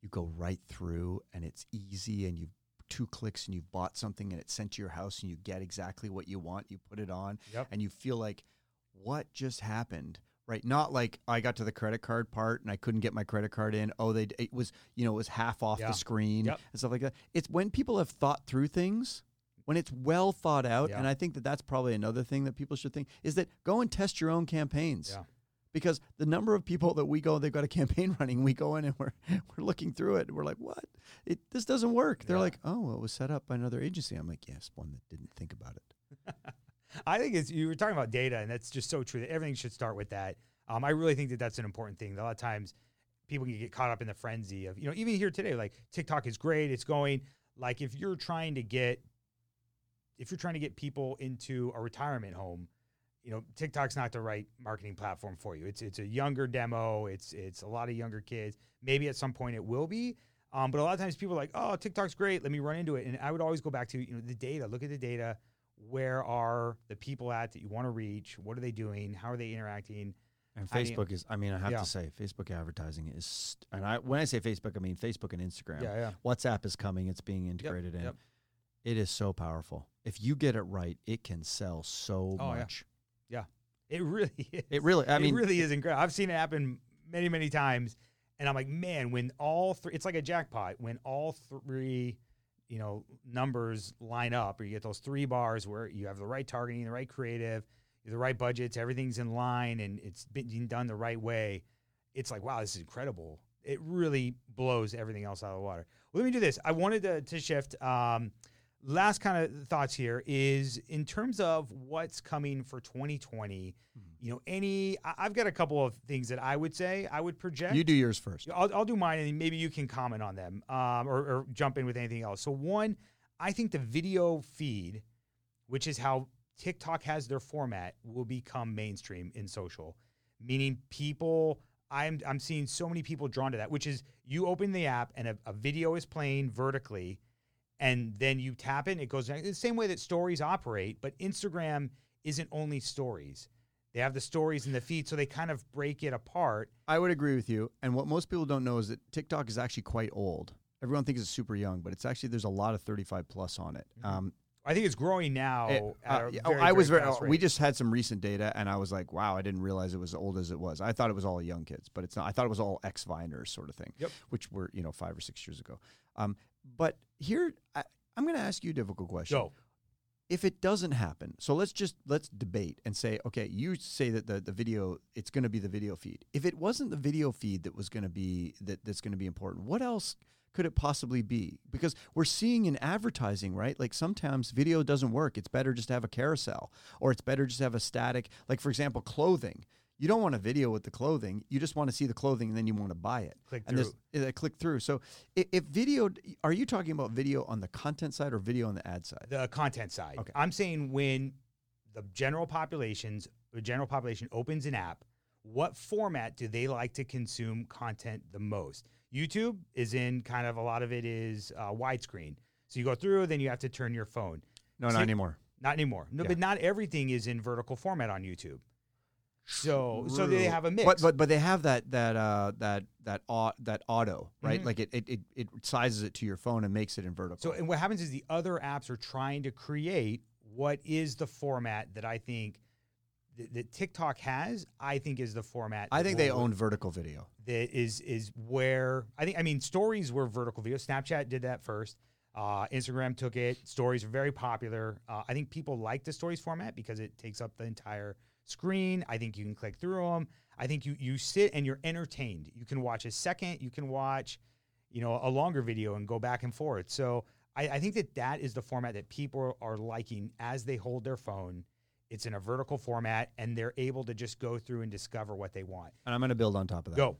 you go right through and it's easy and you've two clicks and you've bought something and it's sent to your house and you get exactly what you want, you put it on Yep. and you feel like what just happened? Right, not like I got to the credit card part and I couldn't get my credit card in. Oh, they it was you know it was half off Yeah. the screen Yep. and stuff like that. It's when people have thought through things, when it's well thought out, Yeah. and I think that that's probably another thing that people should think is that go and test your own campaigns. Yeah. Because the number of people that we go, they've got a campaign running. We go in and we're we're looking through it. And we're like, what? It this doesn't work. They're Yeah. like, oh, well, it was set up by another agency. I'm like, yes, one that didn't think about it. I think it's you were talking about data, and that's just so true. That everything should start with that. Um, I really think that that's an important thing. A lot of times, people can get caught up in the frenzy of you know even here today, like TikTok is great, it's going. Like if you're trying to get, if you're trying to get people into a retirement home, you know TikTok's not the right marketing platform for you. It's it's a younger demo. It's it's a lot of younger kids. Maybe at some point it will be. Um, but a lot of times people are like, oh, TikTok's great. Let me run into it. And I would always go back to you know the data. Look at the data. Where are the people at that you want to reach? What are they doing? How are they interacting? And I mean- Facebook is, I mean, I have Yeah. to say, Facebook advertising is, st- and I when I say Facebook, I mean Facebook and Instagram. Yeah, yeah. WhatsApp is coming; it's being integrated in. yep. It is so powerful. If you get it right, it can sell so Oh, yeah. much. It really is. It really, I it mean, really is incredible. I've seen it happen many, many times, and I'm like, man, when all three, it's like a jackpot. When all three, you know, numbers line up, or you get those three bars where you have the right targeting, the right creative, the right budgets, everything's in line, and it's being done the right way, it's like, wow, this is incredible. It really blows everything else out of the water. Well, let me do this. I wanted to, to shift. Um, last kind of thoughts here is in terms of what's coming for 2020. You know, any I've got a couple of things that I would say I would project. You do yours first. I'll, I'll do mine, and maybe you can comment on them um, or, or jump in with anything else. So one, I think the video feed, which is how TikTok has their format, will become mainstream in social. Meaning, people. I'm I'm seeing so many people drawn to that, which is you open the app and a, a video is playing vertically, and then you tap it, and it goes the same way that stories operate. But Instagram isn't only stories; they have the stories in the feed, so they kind of break it apart. I would agree with you. And what most people don't know is that TikTok is actually quite old. Everyone thinks it's super young, but it's actually there's a lot of 35 plus on it. Um, I think it's growing now. it- uh, very, I was very We just had some recent data, and I was like, "Wow, I didn't realize it was old as it was. I thought it was all young kids, but it's not. I thought it was all ex Viners sort of thing, Yep. which were you know five or six years ago. Um, but here, I, I'm going to ask you a difficult question. go. if it doesn't happen so let's just let's debate and say okay you say that the, the video it's going to be the video feed if it wasn't the video feed that was going to be that that's going to be important what else could it possibly be because we're seeing in advertising right like sometimes video doesn't work it's better just to have a carousel or it's better just to have a static like for example clothing you don't want a video with the clothing you just want to see the clothing and then you want to buy it Click and through. click through so if, if video are you talking about video on the content side or video on the ad side The content side. Okay. I'm saying when the general populations, the general population opens an app, what format do they like to consume content the most? YouTube is in kind of a lot of it is uh, widescreen. So you go through, then you have to turn your phone. no not Tik- anymore Not anymore. No, Yeah. but not everything is in vertical format on YouTube. So so they have a mix. But but but they have that that uh that that au- that auto right Mhm. like it, it it it sizes it to your phone and makes it in vertical. So, and what happens is the other apps are trying to create what is the format that I think that, that TikTok has. I think is the format. I think they own vertical video. that is is where I think. I mean, stories were vertical video. Snapchat did that first. Uh, Instagram took it. Stories are very popular. Uh, I think people like the stories format because it takes up the entire screen. I think you can click through them. I think you you sit and you're entertained. You can watch a second. You can watch, you know, a longer video and go back and forth. So I, I think that that is the format that people are liking as they hold their phone. It's in a vertical format, and they're able to just go through and discover what they want. And I'm going to build on top of that. Go.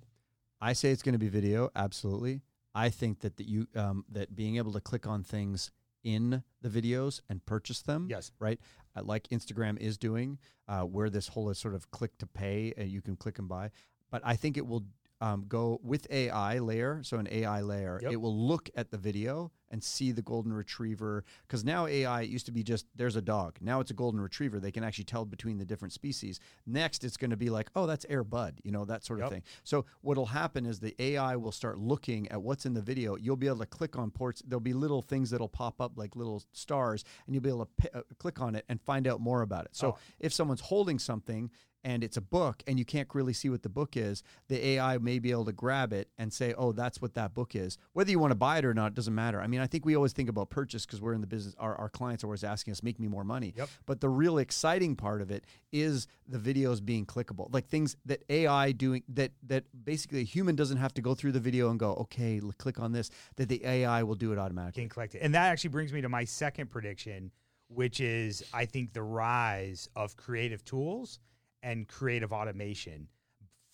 I say it's going to be video. Absolutely. I think that the, you um, that being able to click on things in the videos and purchase them. Yes. Right. Uh, like Instagram is doing, uh, where this whole is sort of click to pay, and you can click and buy. But I think it will um, go with AI layer. So an AI layer, Yep. it will look at the video and see the golden retriever. Because now AI it used to be just there's a dog. Now it's a golden retriever. They can actually tell between the different species. Next, it's going to be like, oh, that's Air Bud, you know, that sort of Yep. thing. So what'll happen is the AI will start looking at what's in the video. You'll be able to click on ports. There'll be little things that'll pop up like little stars, and you'll be able to pi- uh, click on it and find out more about it. So Oh. if someone's holding something and it's a book and you can't really see what the book is, the AI may be able to grab it and say, "Oh, that's what that book is." Whether you want to buy it or not it doesn't matter. I mean, I think we always think about purchase because we're in the business. Our, our clients are always asking us, "Make me more money." Yep. But the real exciting part of it is the videos being clickable, like things that AI doing that that basically a human doesn't have to go through the video and go, "Okay, click on this." That the AI will do it automatically. can collect it. And that actually brings me to my second prediction, which is I think the rise of creative tools and creative automation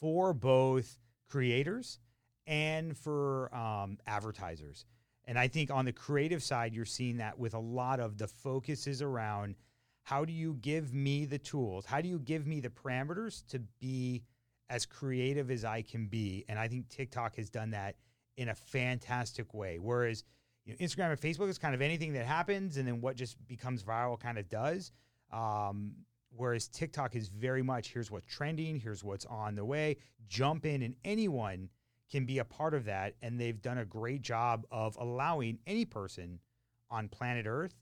for both creators and for um, advertisers. And I think on the creative side, you're seeing that with a lot of the focus is around how do you give me the tools? How do you give me the parameters to be as creative as I can be? And I think TikTok has done that in a fantastic way. Whereas you know, Instagram and Facebook is kind of anything that happens, and then what just becomes viral kind of does. Um, whereas TikTok is very much here's what's trending, here's what's on the way. Jump in, and anyone can be a part of that. And they've done a great job of allowing any person on planet Earth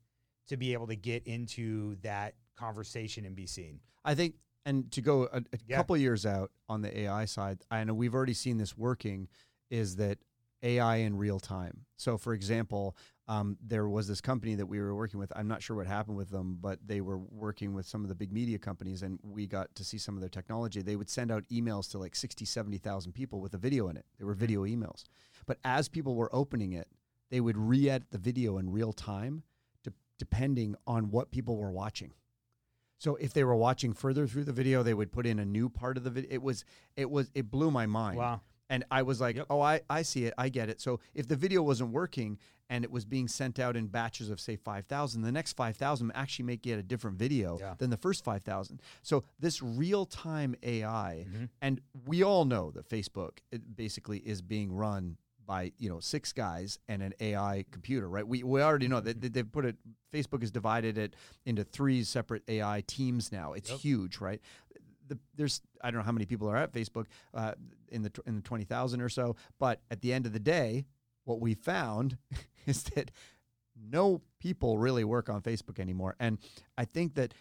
to be able to get into that conversation and be seen. I think, and to go a, a Yeah. couple years out on the AI side, I know we've already seen this working. Is that AI in real time? So, for example, um, there was this company that we were working with. I'm not sure what happened with them, but they were working with some of the big media companies, and we got to see some of their technology. They would send out emails to like 60, 70,000 people with a video in it. They were video emails. But as people were opening it, they would re edit the video in real time, de- depending on what people were watching. So if they were watching further through the video, they would put in a new part of the video. It was, it was, it blew my mind. Wow. And I was like, Yep. oh, I, I see it. I get it. So if the video wasn't working and it was being sent out in batches of, say, 5,000, the next 5,000 actually may get a different video Yeah. than the first 5,000. So this real time AI, Mhm. and we all know that Facebook it basically is being run by you know six guys and an AI computer, right? We, we already know that that they've put it. Facebook has divided it into three separate AI teams now. It's Yep. huge, right? The, there's I don't know how many people are at Facebook uh, in the in the twenty thousand or so, but at the end of the day, what we found is that no people really work on Facebook anymore, and I think that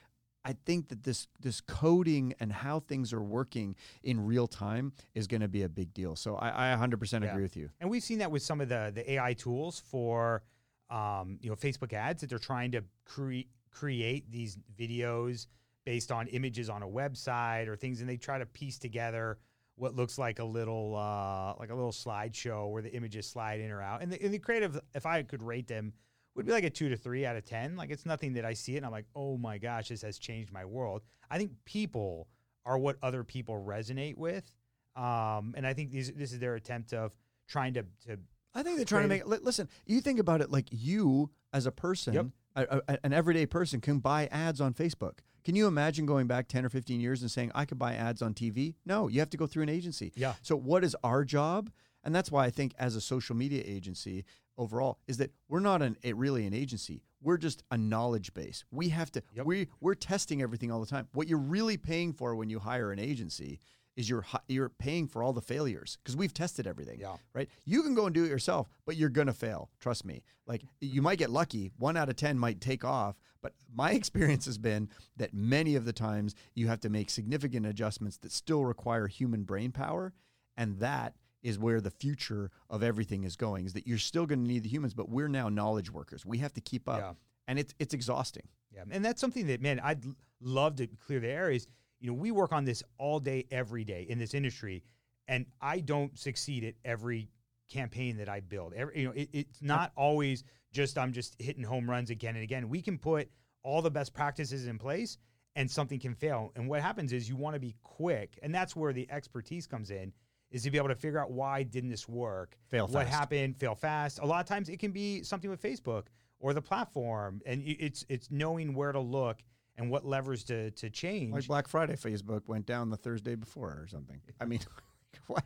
I think that this this coding and how things are working in real time is going to be a big deal. So I, I 100% Yeah. agree with you. And we've seen that with some of the the AI tools for um, you know Facebook ads that they're trying to cre- create these videos based on images on a website or things, and they try to piece together what looks like a little uh, like a little slideshow where the images slide in or out. And the, and the creative, if I could rate them, would be like a two to three out of ten. Like it's nothing that I see it and I'm like, oh my gosh, this has changed my world. I think people are what other people resonate with, um, and I think these, this is their attempt of trying to to I think they're trying to make. li- Listen, you think about it like you as a person, Yep. a, a- an everyday person, can buy ads on Facebook. Can you imagine going back 10 or 15 years and saying, I could buy ads on TV? No, you have to go through an agency. Yeah. So, what is our job? And that's why I think, as a social media agency overall, is that we're not an, a, really an agency. We're just a knowledge base. We have to, Yep. we, we're testing everything all the time. What you're really paying for when you hire an agency is you're, you're paying for all the failures because we've tested everything Yeah. right? You can go and do it yourself, but you're gonna fail. Trust me. Like you might get lucky. One out of ten might take off, but my experience has been that many of the times you have to make significant adjustments that still require human brain power, and that is where the future of everything is going. Is that you're still going to need the humans, but we're now knowledge workers. We have to keep up, Yeah. and it's it's exhausting. Yeah, and that's something that man I'd love to clear the air. Is you know we work on this all day, every day in this industry, and I don't succeed at every campaign that I build. Every, you know, it, it's not always just I'm just hitting home runs again and again. We can put all the best practices in place, and something can fail. And what happens is you want to be quick, and that's where the expertise comes in. Is to be able to figure out why didn't this work? Fail What happened? Fail fast. A lot of times it can be something with Facebook or the platform, and it's it's knowing where to look and what levers to to change. Like Black Friday, Facebook went down the Thursday before or something. I mean, what?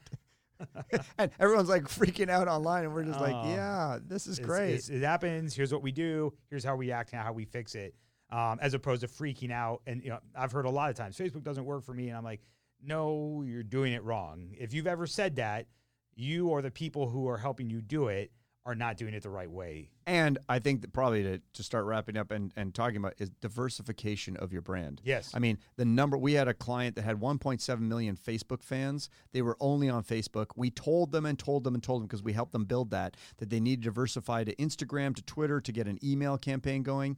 and everyone's like freaking out online, and we're just like, Oh. yeah, this is It's- great. it's- it happens. Here's what we do. Here's how we act and how we fix it. Um, as opposed to freaking out. And you know, I've heard a lot of times Facebook doesn't work for me, and I'm like, no, you're doing it wrong. If you've ever said that, you or the people who are helping you do it are not doing it the right way. And I think that probably to, to start wrapping up and, and talking about is diversification of your brand. Yes. I mean, the number we had a client that had 1.7 million Facebook fans. They were only on Facebook. We told them and told them and told them because we helped them build that, that they need to diversify to Instagram, to Twitter, to get an email campaign going.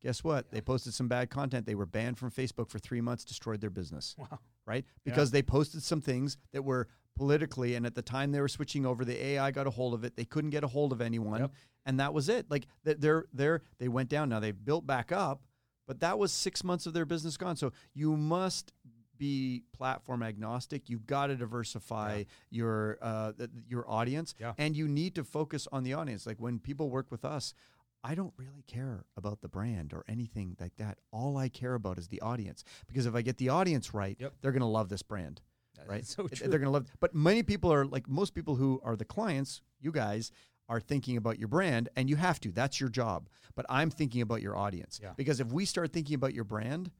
Guess what? They posted some bad content. They were banned from Facebook for three months, destroyed their business Wow. right? Because they posted some things that were politically, and at the time they were switching over, the AI got a hold of it. They couldn't get a hold of anyone, Yep. and that was it. Like th- they're they're they went down. Now they've built back up, but that was six months of their business gone. So you must be platform agnostic. You've got to diversify your uh, your audience, Yeah. and you need to focus on the audience. Like when people work with us. I don't really care about the brand or anything like that. All I care about is the audience because if I get the audience right, Yep. they're going to love this brand right? So true. They're going to love. But many people are like most people who are the clients. You guys are thinking about your brand, and you have to. That's your job. But I'm thinking about your audience Yeah. because if we start thinking about your brand,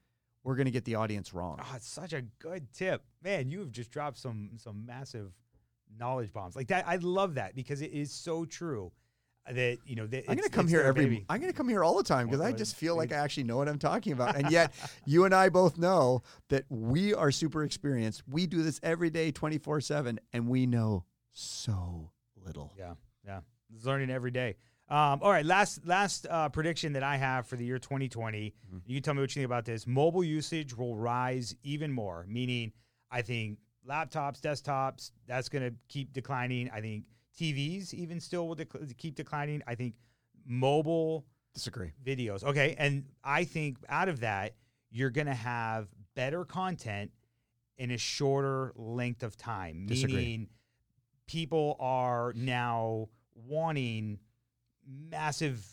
we're going to get the audience wrong. Oh, it's such a good tip, man. You have just dropped some some massive knowledge bombs like that. I love that because it is so true. That you know, that I'm going to come here every. baby. I'm going to come here all the time because I just feel like I actually know what I'm talking about, and yet you and I both know that we are super experienced. We do this every day, 24 seven, and we know so little. Yeah, yeah. It's learning every day. Um, all right, last last uh, prediction that I have for the year 2020. Mm-hmm. You can tell me what you think about this. Mobile usage will rise even more. Meaning, I think laptops, desktops, that's going to keep declining. I think TVs even still will dec- keep declining. I think mobile Disagree. videos. Okay, and I think out of that, you're going to have better content in a shorter length of time. Disagree. Meaning, people are now wanting massive,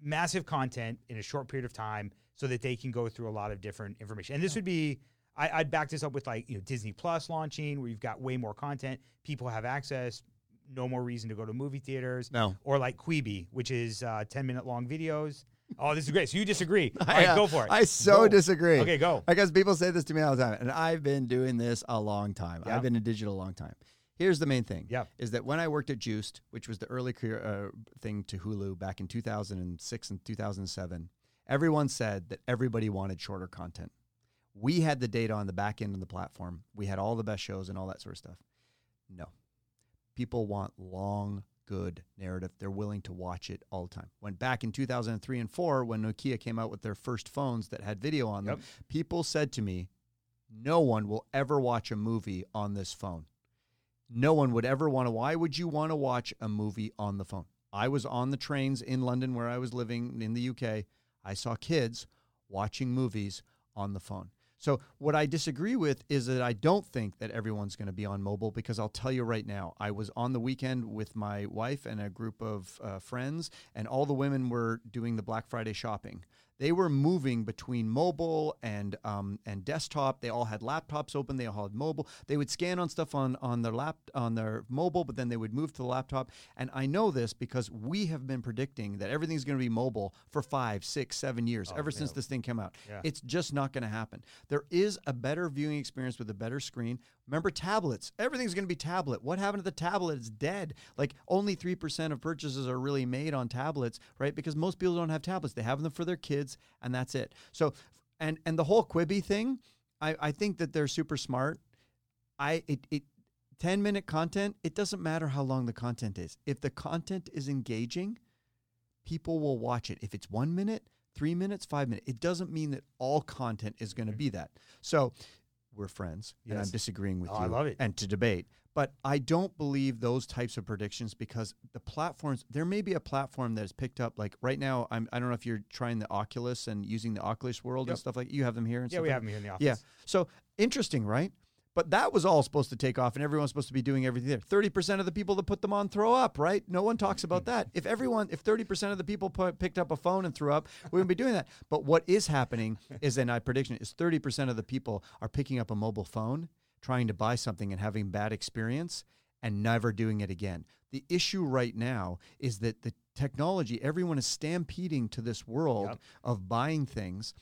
massive content in a short period of time, so that they can go through a lot of different information. And this would be. I, I'd back this up with like you know Disney Plus launching, where you've got way more content. People have access. No more reason to go to movie theaters No. or like Quibi, which is uh, 10 minute long videos. Oh, this is great. So you disagree. All I, uh, go for it. I so Go. disagree. Okay, go. Because people say this to me all the time, and I've been doing this a long time. Yeah. I've been in digital a long time. Here's the main thing: Yeah. is that when I worked at Joost, which was the early career uh, thing to Hulu back in 2006 and 2007, everyone said that everybody wanted shorter content. We had the data on the back end of the platform. We had all the best shows and all that sort of stuff. No, people want long, good narrative. They're willing to watch it all the time. When back in 2003 and 4, when Nokia came out with their first phones that had video on them, Yep. people said to me, no one will ever watch a movie on this phone. No one would ever want to. Why would you want to watch a movie on the phone? I was on the trains in London where I was living in the UK. I saw kids watching movies on the phone. So, what I disagree with is that I don't think that everyone's going to be on mobile because I'll tell you right now, I was on the weekend with my wife and a group of uh, friends, and all the women were doing the Black Friday shopping. They were moving between mobile and um, and desktop. They all had laptops open. They all had mobile. They would scan on stuff on on their lap on their mobile, but then they would move to the laptop. And I know this because we have been predicting that everything's going to be mobile for five, six, seven years ever since this thing came out. Yeah. It's just not going to happen. There is a better viewing experience with a better screen. Remember tablets. Everything's going to be tablet. What happened to the tablet? It's dead. Like only 3% of purchases are really made on tablets, right? Because most people don't have tablets. They have them for their kids and that's it. So and and the whole Quibi thing, I, I think that they're super smart. I it, it 10 minute content, it doesn't matter how long the content is. If the content is engaging, people will watch it. If it's one minute, three minutes, five minutes, it doesn't mean that all content is going to be mm-hmm. that. So we're friends, and I'm disagreeing with Oh, you. I love it. And to debate. But I don't believe those types of predictions because the platforms, there may be a platform that is picked up. Like right now, I'm, I don't know if you're trying the Oculus and using the Oculus World and stuff like You have them here and Yeah, we like- have them here in the office. yeah. So interesting, right? But that was all supposed to take off, and everyone's supposed to be doing everything there. Thirty percent of the people that put them on throw up, right? No one talks about that. If everyone, if thirty percent of the people put, picked up a phone and threw up, we wouldn't be doing that. But what is happening is, and I prediction is, thirty percent of the people are picking up a mobile phone, trying to buy something and having bad experience, and never doing it again. The issue right now is that the technology, everyone is stampeding to this world Yep. of buying things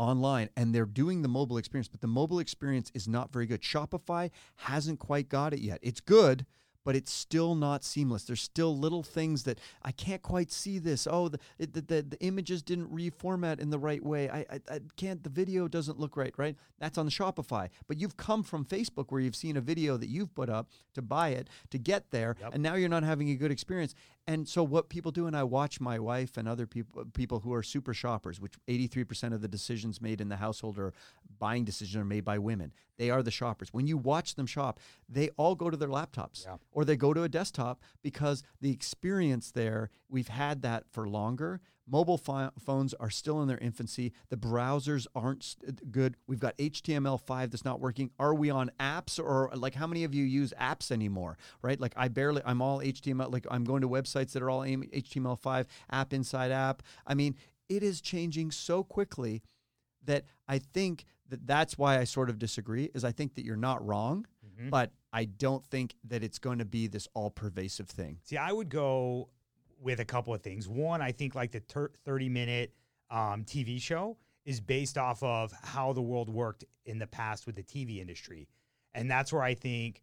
online and they're doing the mobile experience, but the mobile experience is not very good. Shopify hasn't quite got it yet. It's good, but it's still not seamless. There's still little things that I can't quite see this. Oh, the the, the, the images didn't reformat in the right way. I, I, I can't, the video doesn't look right, right? That's on the Shopify. But you've come from Facebook where you've seen a video that you've put up to buy it, to get there, Yep. and now you're not having a good experience. And so what people do, and I watch my wife and other people people who are super shoppers, which 83% of the decisions made in the household or buying decisions are made by women. They are the shoppers. When you watch them shop, they all go to their laptops Yeah. or they go to a desktop because the experience there, we've had that for longer. Mobile pho- phones are still in their infancy. The browsers aren't good. We've got HTML5 that's not working. Are we on apps or like how many of you use apps anymore? Right? Like I barely, I'm all HTML, like I'm going to websites that are all HTML5, app inside app. I mean, it is changing so quickly that I think that that's why I sort of disagree is I think that you're not wrong, Mm-hmm. but I don't think that it's going to be this all pervasive thing. See, I would go with a couple of things. One, I think like the ter- 30 minute um, TV show is based off of how the world worked in the past with the TV industry. And that's where I think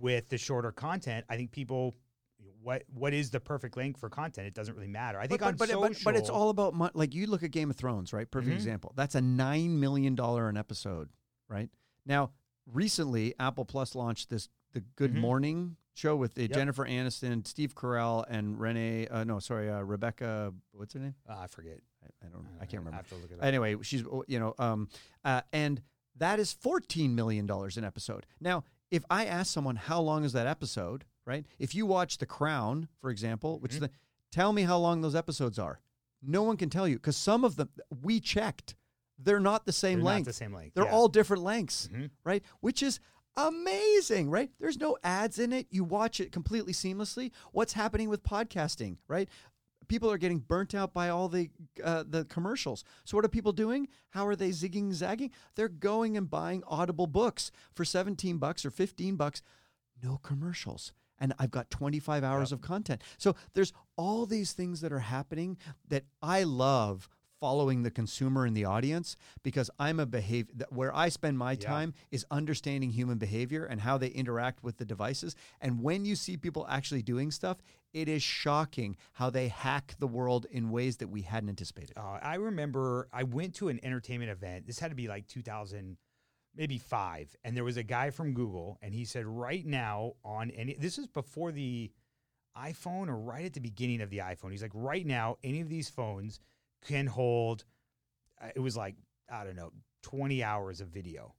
with the shorter content, I think people what what is the perfect length for content? It doesn't really matter. I think but, on but, social, but, but it's all about mon- like you look at Game of Thrones, right? Perfect Mhm. example. That's a nine million dollar an episode, right? Now, recently, Apple Plus launched this the Good Mhm. Morning show with uh, Jennifer Aniston, Steve Carell, and Renee. Uh, no, sorry, uh, Rebecca. What's her name? Uh, I forget. I, I don't. I can't remember. I have to look it up. Anyway, she's you know, um, uh, and that is fourteen million dollars an episode. Now, if I ask someone how long is that episode, right? If you watch The Crown, for example, which is Mm-hmm. the, tell me how long those episodes are. No one can tell you because some of them we checked, they're not the same They're not length. the same length, They're yeah. all different lengths, Mhm. right? Which is amazing, right? There's no ads in it. You watch it completely seamlessly. What's happening with podcasting, right? People are getting burnt out by all the uh, the commercials. So what are people doing? How are they zigging zagging? They're going and buying Audible books for 17 bucks or 15 bucks. No commercials. And I've got 25 hours of content. So there's all these things that are happening that I love following the consumer and the audience because I'm a behavior where I spend my Yeah. time is understanding human behavior and how they interact with the devices. And when you see people actually doing stuff, it is shocking how they hack the world in ways that we hadn't anticipated. Uh, I remember I went to an entertainment event. This had to be like 2000, maybe five. And there was a guy from Google, and he said, right now on any, this is before the iPhone or right at the beginning of the iPhone. He's like, right now, any of these phones can hold, uh, it was like, I don't know, 20 hours of video.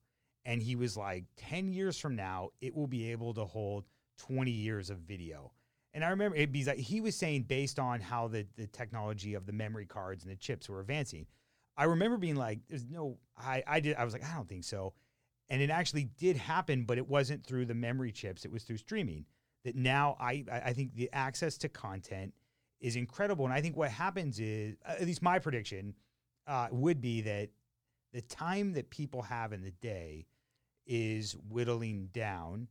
And he was like, 10 years from now, it will be able to hold 20 years of video. And I remember it because he was saying based on how the, the technology of the memory cards and the chips were advancing. I remember being like, there's no, I, I did, I was like, I don't think so. And it actually did happen, but it wasn't through the memory chips. It was through streaming that now I I think the access to content is incredible. And I think what happens is, at least my prediction uh, would be that the time that people have in the day is whittling down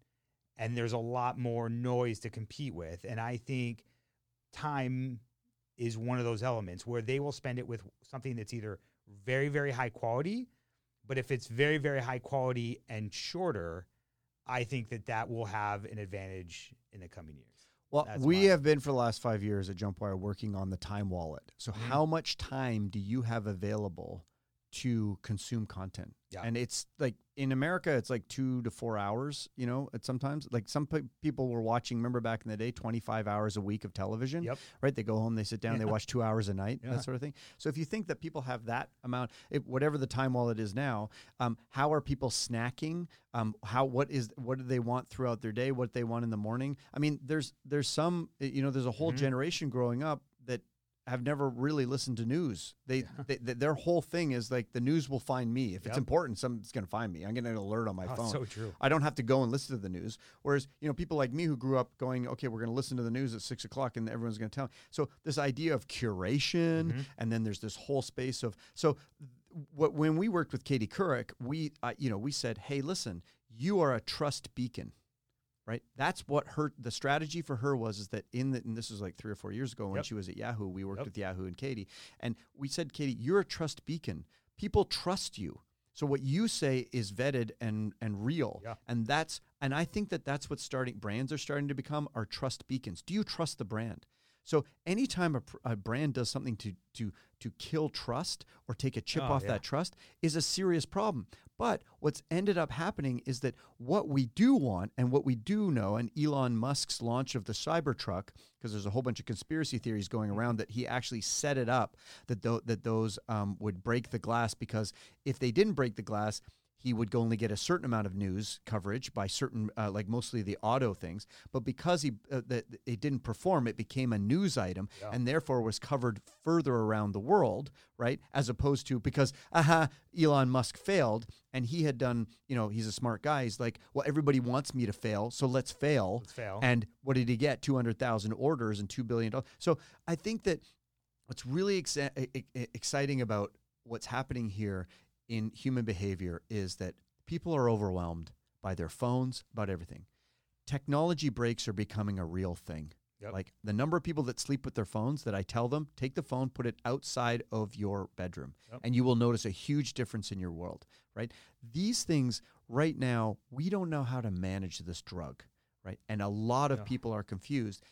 and there's a lot more noise to compete with. And I think time is one of those elements where they will spend it with something that's either very, very high quality, but if it's very, very high quality and shorter, I think that that will have an advantage in the coming years. Well, That's we have been for the last five years at Jumpwire working on the time wallet. So, Mhm. how much time do you have available to consume content? Yeah. And it's like in America, it's like two to four hours, you know, at sometimes. Like some pe- people were watching, remember back in the day, 25 hours a week of television, Yep. right? They go home, they sit down, they watch two hours a night, Yeah. that sort of thing. So, if you think that people have that amount, if, whatever the time wallet is now, um, how are people snacking? Um, how what is what do they want throughout their day? What they want in the morning? I mean, there's there's some you know there's a whole Mhm. generation growing up have never really listened to news. They, they, th their whole thing is like the news will find me if it's important. Something's going to find me. I'm getting an alert on my Oh, phone. so true. I don't have to go and listen to the news. Whereas, you know, people like me who grew up going, okay, we're going to listen to the news at six o'clock and everyone's going to tell me. So this idea of curation, Mhm. and then there's this whole space of so. What when we worked with Katie Couric, we uh, you know we said, hey, listen, you are a trust beacon, right? That's what her the strategy for her was is that in the and this was like three or four years ago when Yep. she was at Yahoo, we worked Yep. with Yahoo and Katie, and we said, Katie, you're a trust beacon. People trust you. So what you say is vetted and and real, Yeah. and that's and I think that that's what starting brands are starting to become are trust beacons. Do you trust the brand? So anytime a, a brand does something to to to kill trust or take a chip Oh, off yeah. that trust is a serious problem. But what's ended up happening is that what we do want and what we do know, and Elon Musk's launch of the Cybertruck, because there's a whole bunch of conspiracy theories going around that he actually set it up that tho- that those um, would break the glass because if they didn't break the glass, he would only get a certain amount of news coverage by certain, uh, like mostly the auto things. But because he uh, that it didn't perform, it became a news item, Yeah. and therefore was covered further around the world, right? As opposed to because aha, Elon Musk failed, and he had done, you know, he's a smart guy. He's like, well, everybody wants me to fail, so let's fail. Let's fail. And what did he get? Two hundred thousand orders and two billion dollars. So I think that what's really exciting about what's happening here in human behavior is that people are overwhelmed by their phones, about everything. Technology breaks are becoming a real thing. Yep. Like the number of people that sleep with their phones that I tell them, take the phone, put it outside of your bedroom, Yep. and you will notice a huge difference in your world, right? These things right now, we don't know how to manage this drug, right? And a lot of Yeah. people are confused,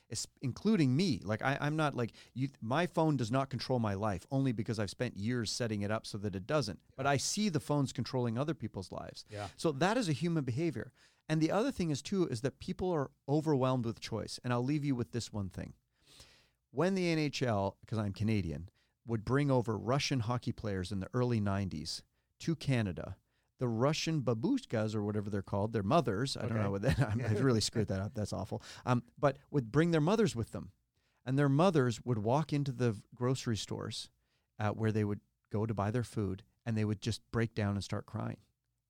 including me. Like I, I'm not like you. My phone does not control my life only because I've spent years setting it up so that it doesn't. But I see the phones controlling other people's lives. Yeah. So that is a human behavior. And the other thing is too is that people are overwhelmed with choice. And I'll leave you with this one thing. When the NHL, because I'm Canadian, would bring over Russian hockey players in the early 90s to Canada, the Russian babushkas or whatever they're called, their mothers, I don't know what that, I've really screwed that up. That's awful. Um, but would bring their mothers with them. And their mothers would walk into the grocery stores uh, where they would go to buy their food and they would just break down and start crying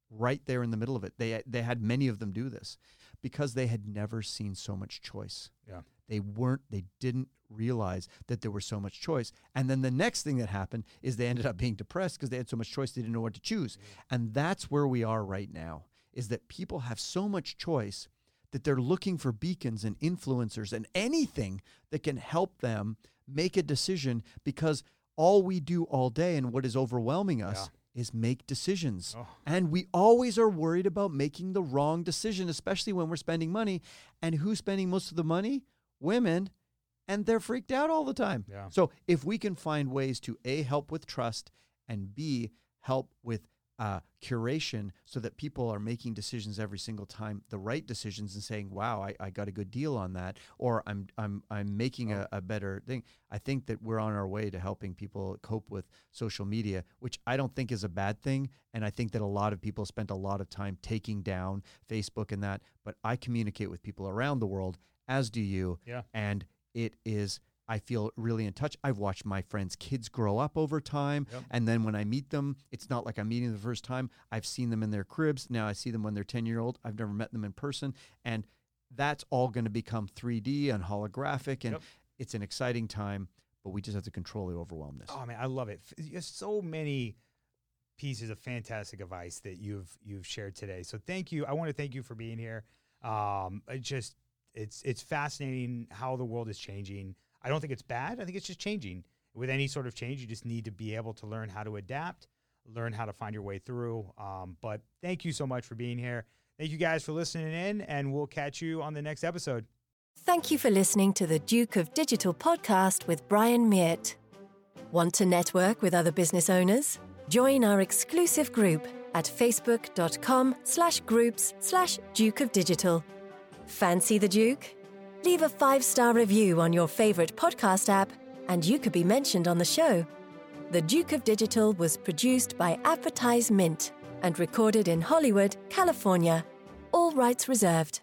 right there in the middle of it. They, they had many of them do this because they had never seen so much choice. Yeah. They weren't, they didn't realize that there was so much choice. And then the next thing that happened is they ended up being depressed because they had so much choice, they didn't know what to choose. Mm-hmm. And that's where we are right now is that people have so much choice that they're looking for beacons and influencers and anything that can help them make a decision because all we do all day and what is overwhelming us is make decisions. Oh. And we always are worried about making the wrong decision, especially when we're spending money. And who's spending most of the money? Women. And they're freaked out all the time. Yeah. So if we can find ways to A, help with trust, and B, help with uh, curation so that people are making decisions every single time, the right decisions, and saying, "Wow, I, I got a good deal on that," or "I'm I'm I'm making a, a better thing." I think that we're on our way to helping people cope with social media, which I don't think is a bad thing, and I think that a lot of people spent a lot of time taking down Facebook and that. But I communicate with people around the world, as do you, Yeah. and it is. I feel really in touch. I've watched my friends' kids grow up over time. Yep. And then when I meet them, it's not like I'm meeting them the first time. I've seen them in their cribs. Now I see them when they're 10 year old. I've never met them in person. And that's all going to become 3D and holographic. And Yep. it's an exciting time, but we just have to control the overwhelmness. Oh man, I love it. There's so many pieces of fantastic advice that you've you've shared today. So thank you. I want to thank you for being here. Um, just it's it's fascinating how the world is changing. I don't think it's bad. I think it's just changing. With any sort of change, you just need to be able to learn how to adapt, learn how to find your way through. Um, but thank you so much for being here. Thank you guys for listening in, and we'll catch you on the next episode. Thank you for listening to the Duke of Digital podcast with Brian Meert. Want to network with other business owners? Join our exclusive group at facebook.com slash groups slash Duke of Digital. Fancy the Duke? Leave a five-star review on your favorite podcast app and you could be mentioned on the show. The Duke of Digital was produced by AdvertiseMint and recorded in Hollywood, California. All rights reserved.